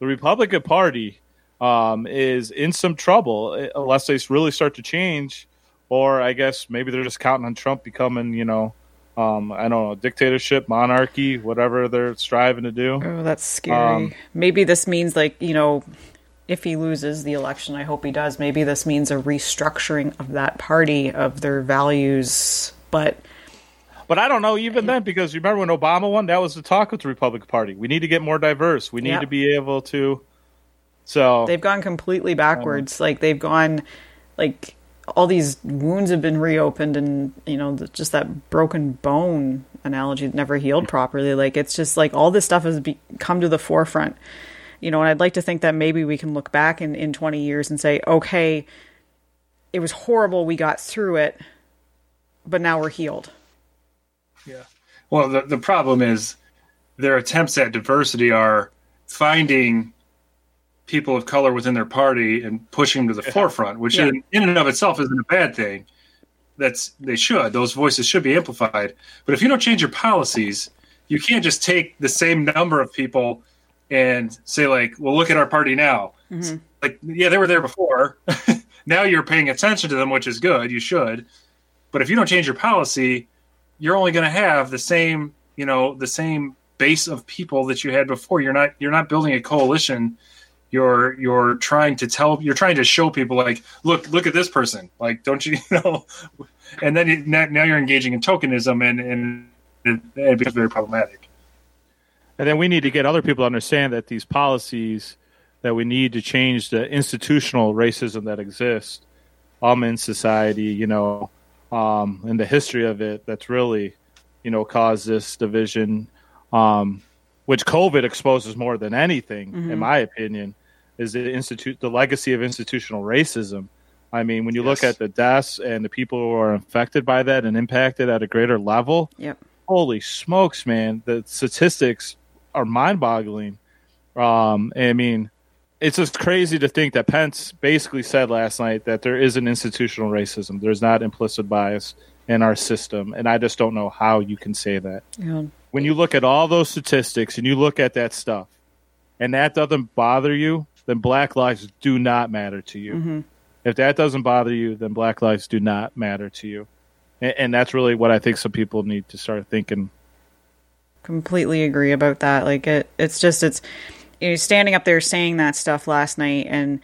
the Republican Party um, is in some trouble uh, unless they really start to change, or I guess maybe they're just counting on Trump becoming, you know, um, I don't know, dictatorship, monarchy, whatever they're striving to do. Oh, that's scary. Um, maybe this means like you know, if he loses the election, I hope he does. Maybe this means a restructuring of that party of their values. But But I don't know even then because you remember when Obama won, that was the talk with the Republican Party. We need to get more diverse. We need Yeah. to be able to. So they've gone completely um, backwards. Like they've gone, like all these wounds have been reopened, and you know, the, just that broken bone analogy that never healed properly. Like it's just like all this stuff has be, come to the forefront. You know, and I'd like to think that maybe we can look back in in twenty years and say, okay, it was horrible. We got through it, but now we're healed. Yeah. Well, the, the problem is their attempts at diversity are finding people of color within their party and pushing them to the forefront, which Yeah. in, in and of itself isn't a bad thing. That's they should; those voices should be amplified. But if you don't change your policies, you can't just take the same number of people and say like, "Well, look at our party now." Mm-hmm. Like, yeah, they were there before. now you're paying attention to them, which is good. You should. But if you don't change your policy, you're only going to have the same, you know, the same base of people that you had before. You're not you're not building a coalition. You're you're trying to tell you're trying to show people like, look look at this person. Like, don't you, you know? And then you, now, now you're engaging in tokenism, and and it, it becomes very problematic. And then we need to get other people to understand that these policies that we need to change the institutional racism that exists um in society, you know, um, and the history of it that's really, you know, caused this division, um, which COVID exposes more than anything, in my opinion, is the institute the legacy of institutional racism. I mean, when you look at the deaths and the people who are affected by that and impacted at a greater level, Yep. holy smokes, man, the statistics are mind boggling. Um, I mean, it's just crazy to think that Pence basically said last night that there is an institutional racism. There's not implicit bias in our system. And I just don't know how you can say that. Yeah. When you look at all those statistics and you look at that stuff and that doesn't bother you, then black lives do not matter to you. If that doesn't bother you, then black lives do not matter to you. And, and that's really what I think some people need to start thinking completely agree about that. Like it it's just it's you know standing up there saying that stuff last night and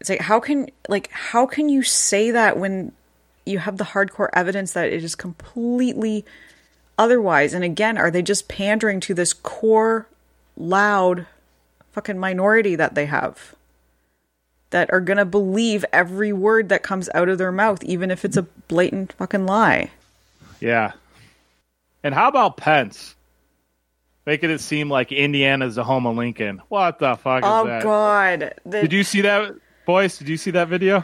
it's like how can like how can you say that when you have the hardcore evidence that it is completely otherwise? And again are they just pandering to this core loud fucking minority that they have that are to believe every word that comes out of their mouth even if it's a blatant fucking lie? Yeah. And how about Pence? Making it seem like Indiana's the home of Lincoln. What the fuck is oh that? god The- Did you see that, boys? Did you see that video?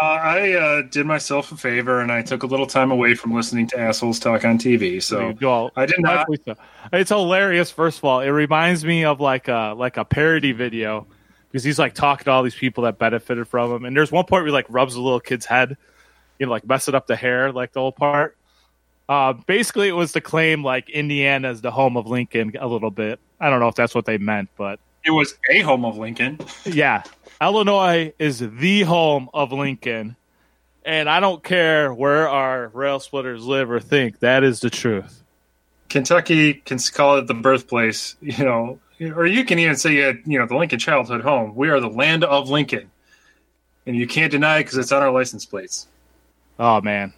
Uh, I uh, did myself a favor and I took a little time away from listening to assholes talk on TV. So Well, I did not. so. It's hilarious. First of all, it reminds me of like a like a parody video because he's like talking to all these people that benefited from him. And there's one point where he like rubs a little kid's head, you know, like messing up the hair, like the whole part. Uh, basically, it was to claim like Indiana is the home of Lincoln a little bit. I don't know if that's what they meant, but It was a home of Lincoln. yeah, Illinois is the home of Lincoln, and I don't care where our rail splitters live or think. That is the truth. Kentucky can call it the birthplace, you know, or you can even say, uh, you know, the Lincoln childhood home. We are the land of Lincoln, and you can't deny it because it's on our license plates. Oh man,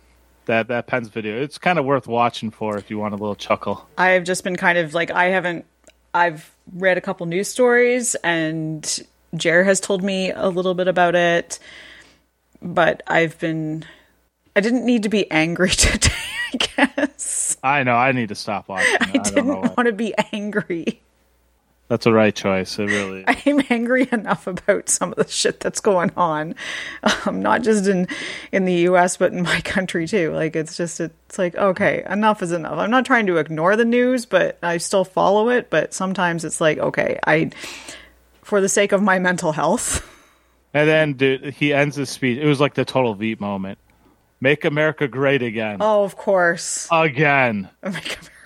that that Pence video. It's kind of worth watching for if you want a little chuckle. I have just been kind of like I haven't I've read a couple news stories and Jer has told me a little bit about it, but I've been I didn't need to be angry today, I guess. I know I need to stop watching. I, I, didn't want to be angry. That's a right choice. It really. Is. I'm angry enough about some of the shit that's going on, um, not just in in the U.S. but in my country too. Like it's just it's like okay, enough is enough. I'm not trying to ignore the news, but I still follow it. But sometimes it's like okay, I for the sake of my mental health, And then dude, he ends his speech. It was like the total Veep moment. Make America great again. Oh, of course. Again.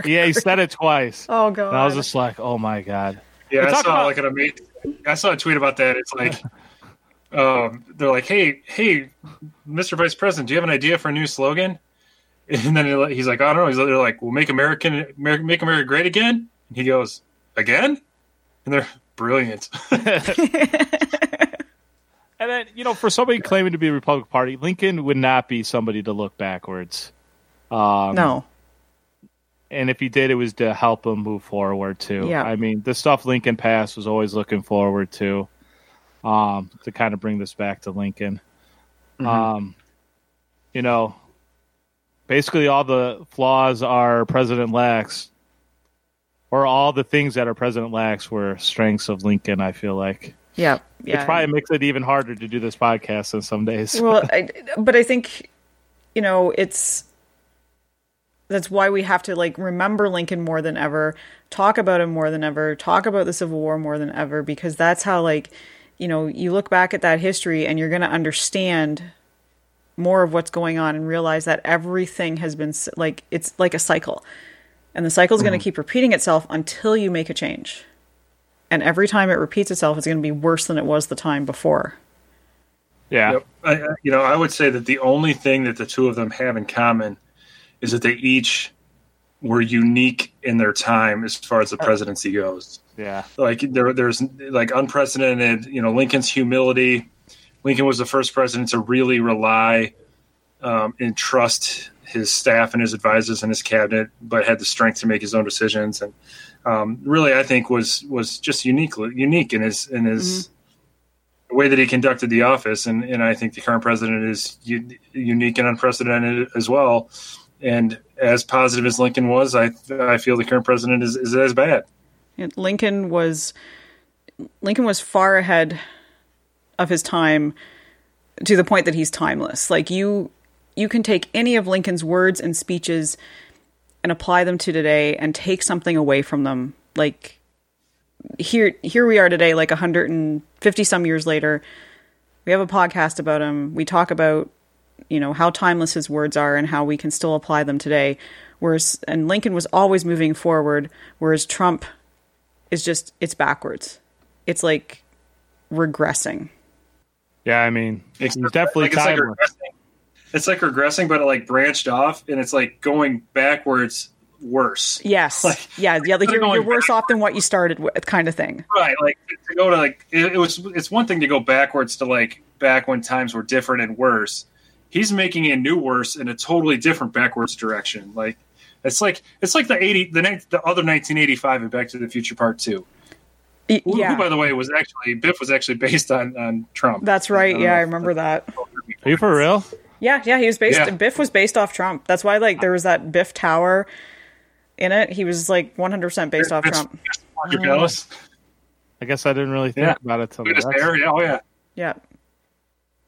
Yeah, he said it twice. Oh god. And I was just like, oh my god. Yeah, I saw about- like an amazing. I saw a tweet about that. It's like, um, they're like, "Hey, hey, Mr. Vice President, do you have an idea for a new slogan?" And then he's like, "I don't know." He's like, they're like, "Well, make American, America, make America great again." And he goes, "Again?" And they're brilliant. And then, you know, for somebody claiming to be a Republican Party, Lincoln would not be somebody to look backwards. Um, no. And if he did, it was to help him move forward too. Yeah. I mean, the stuff Lincoln passed was always looking forward to. Um, to kind of bring this back to Lincoln. Um, you know, basically all the flaws our president lacks, or all the things that our president lacks, were strengths of Lincoln. I feel like Yeah. Yeah. it probably makes it even harder to do this podcast in some days. well, I, but I think you know it's that's why we have to like remember Lincoln more than ever, talk about him more than ever, talk about the Civil War more than ever, because that's how like you know you look back at that history and you're going to understand more of what's going on and realize that everything has been like it's like a cycle and the cycle is going to mm-hmm. keep repeating itself until you make a change and every time it repeats itself it's going to be worse than it was the time before yeah. Yep. I, I- you know, I would say that the only thing that the two of them have in common is that they each were unique in their time as far as the presidency goes. Yeah. Like there, there's like unprecedented. You know, Lincoln's humility. Lincoln was the first president to really rely um, and trust his staff and his advisors and his cabinet, but had the strength to make his own decisions. And um, really, I think was was just unique, unique in his in his the way that he conducted the office. And and I think the current president is u- unique and unprecedented as well. And as positive as Lincoln was, I I feel the current president is, is as bad. Lincoln was Lincoln was far ahead of his time to the point that he's timeless. Like you you can take any of Lincoln's words and speeches and apply them to today and take something away from them. Like here here we are today like 150 some years later. We have a podcast about him. We talk about you know how timeless his words are and how we can still apply them today. Whereas and Lincoln was always moving forward, whereas Trump is just it's backwards. It's like regressing. Yeah, I mean, it's definitely like, it's like regressing. It's like regressing, but it like branched off, and it's like going backwards worse. Yes. Like- yeah. Yeah. Like you're, you're worse off than what you started with, kind of thing. Right, like to go to like it, it was. It's one thing to go backwards to like back when times were different and worse. He's making a new worse in a totally different backwards direction. Like it's like it's like the eighty the the other nineteen eighty five and Back to the Future Part Two. Y- Who, who, by the way, was actually Biff was actually based on on Trump. That's right. don't Yeah, I remember that. Are you for real? Yeah, yeah, he was based. Yeah. Biff was based off Trump. That's why, like, there was that Biff Tower in it. He was like 100 percent based off Biff's- Trump. Biff's Palace. I guess I didn't really think Yeah. about it till Biff's yeah, Oh yeah. Yeah,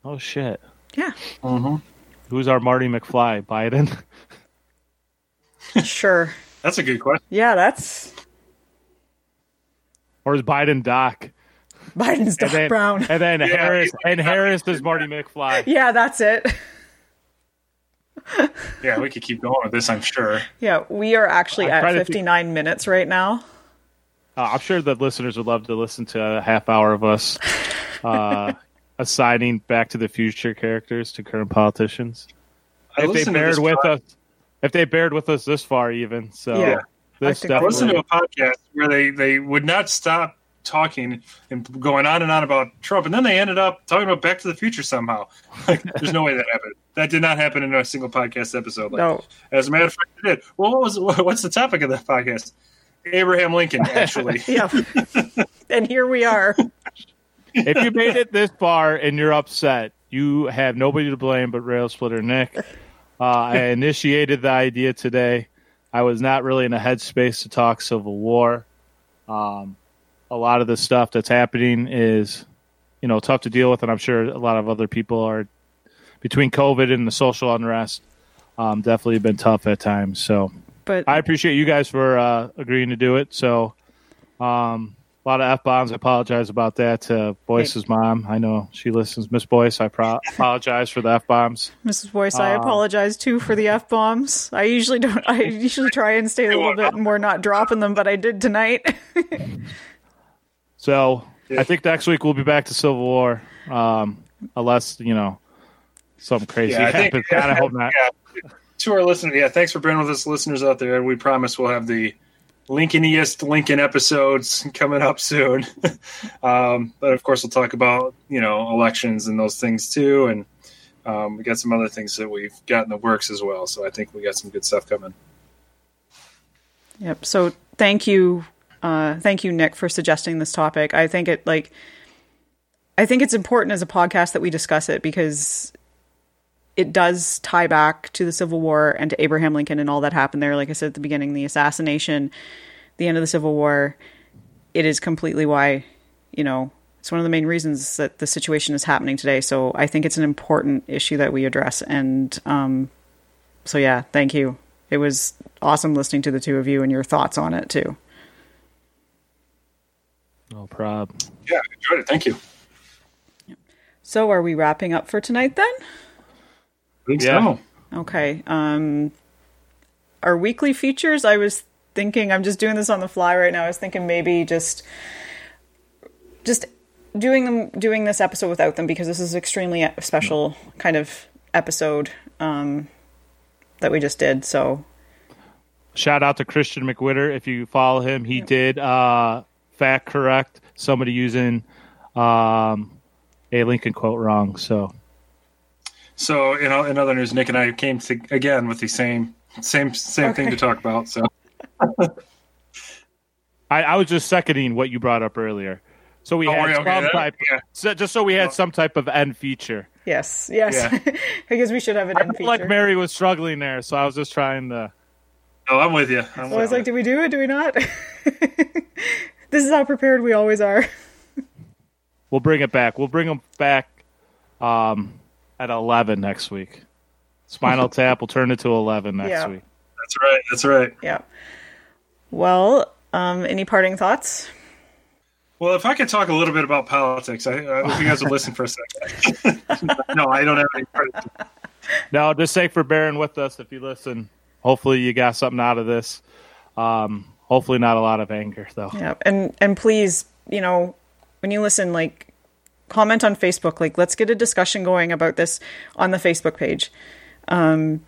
Oh shit. Yeah, Who's our Marty McFly? Biden? sure. That's a good question. Yeah, that's or is Biden Doc? Biden's Doc And then, Brown. and then Yeah, Harris and Harris is Marty McFly. Yeah, that's it. Yeah, we could keep going with this. I'm sure. Yeah, we are actually I'm at trying to think- 59 minutes right now. Uh, I'm sure the listeners would love to listen to a half hour of us uh, assigning Back to the Future characters to current politicians. I if they listened bared with pod- us, if they bared with us this far, even so, Yeah. this I think I listened to a podcast where they they would not stop talking and going on and on about Trump, and then they ended up talking about Back to the Future somehow. Like, there's no way that happened. That did not happen in a single podcast episode. Like, No, As a matter of fact, it did. Well, what was what's the topic of that podcast? Abraham Lincoln, actually. yeah. and here we are. If you made it this far and you're upset, you have nobody to blame but Rail Splitter Nick. Uh, I initiated the idea today. I was not really in a headspace to talk Civil War. Um, a lot of the stuff that's happening is, you know, tough to deal with, and I'm sure a lot of other people are between COVID and the social unrest. Um, definitely been tough at times. So But I appreciate you guys for uh, agreeing to do it. So, um, A lot of f bombs. I apologize about that to Boyce's mom. I know she listens. Miss Boyce, I pro- apologize for the f bombs. Mrs. Boyce, I Uh, apologize too for the f bombs. I usually don't. I usually try and stay a little bit more not dropping them, but I did tonight. So I think next week we'll be back to Civil War, um, unless you know something crazy Yeah, I think- happens. I hope not. Yeah. To our listeners, yeah, thanks for bearing with us, listeners out there. We promise we'll have the Lincolniest Lincoln episodes coming up soon. um, but of course, we'll talk about you know elections and those things too, and um, we got some other things that we've got in the works as well. So I think we got some good stuff coming. Yep. So thank you, uh, thank you, Nick, for suggesting this topic. I think it like, I think it's important as a podcast that we discuss it because it does tie back to the Civil War and to Abraham Lincoln and all that happened there. Like I said at the beginning, the assassination, the end of the Civil War. It is completely why, you know, it's one of the main reasons that the situation is happening today. So I think it's an important issue that we address. And um, so yeah, thank you. It was awesome listening to the two of you and your thoughts on it too. No problem. Yeah, enjoyed it. Thank you. So are we wrapping up for tonight then? I think Yeah. so. Okay. Um our weekly features, I was thinking I'm just doing this on the fly right now. I was thinking maybe just just doing them doing this episode without them because this is extremely special kind of episode um that we just did. So Shout out to Christian McWhirter. If you follow him, he did uh, fact correct somebody using um, a Lincoln quote wrong. So So you know, in other news, Nick and I came to again with the same same same thing to talk about. So I, I was just seconding what you brought up earlier. So we Oh, had okay, some that- type, yeah. so, just so we had some type of end feature. yes, yes. Yeah. because we should have an I end feel like. Mary was struggling there, so I was just trying to. oh, I'm with you. I'm I was like, you. do we do it? Do we not? this is how prepared we always are. We'll bring it back. We'll bring them back um, at eleven next week. Spinal Tap will turn it to eleven next Yeah. week. That's right. That's right. Yeah. Well, um, any parting thoughts? Well, if I could talk a little bit about politics, I, I hope you guys would listen for a second. no, I don't have any. Parting. No, just say for bearing with us if you listen. Hopefully, you got something out of this. Um, hopefully, not a lot of anger though. Yeah, and and please, you know, when you listen, like, comment on Facebook. Like, let's get a discussion going about this on the Facebook page, um,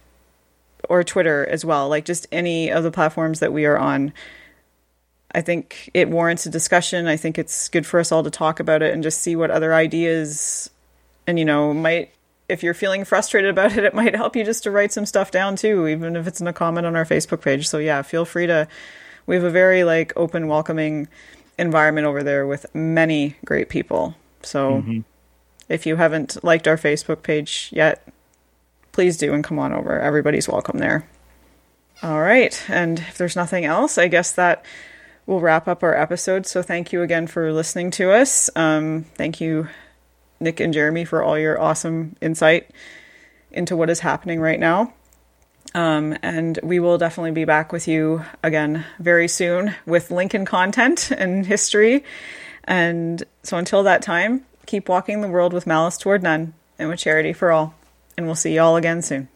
or Twitter as well. Like, just any of the platforms that we are on. I think it warrants a discussion. I think it's good for us all to talk about it and just see what other ideas, and you know, might if you're feeling frustrated about it, it might help you just to write some stuff down too, even if it's in a comment on our Facebook page. So yeah, feel free to. We have a very like open, welcoming environment over there with many great people. So if you haven't liked our Facebook page yet, please do and come on over. Everybody's welcome there. All right. And if there's nothing else, I guess that will wrap up our episode. So thank you again for listening to us. Um, thank you, Nick and Jeremy, for all your awesome insight into what is happening right now. Um, and we will definitely be back with you again very soon with Lincoln content and history. And so until that time, keep walking the world with malice toward none and with charity for all. And we'll see you all again soon.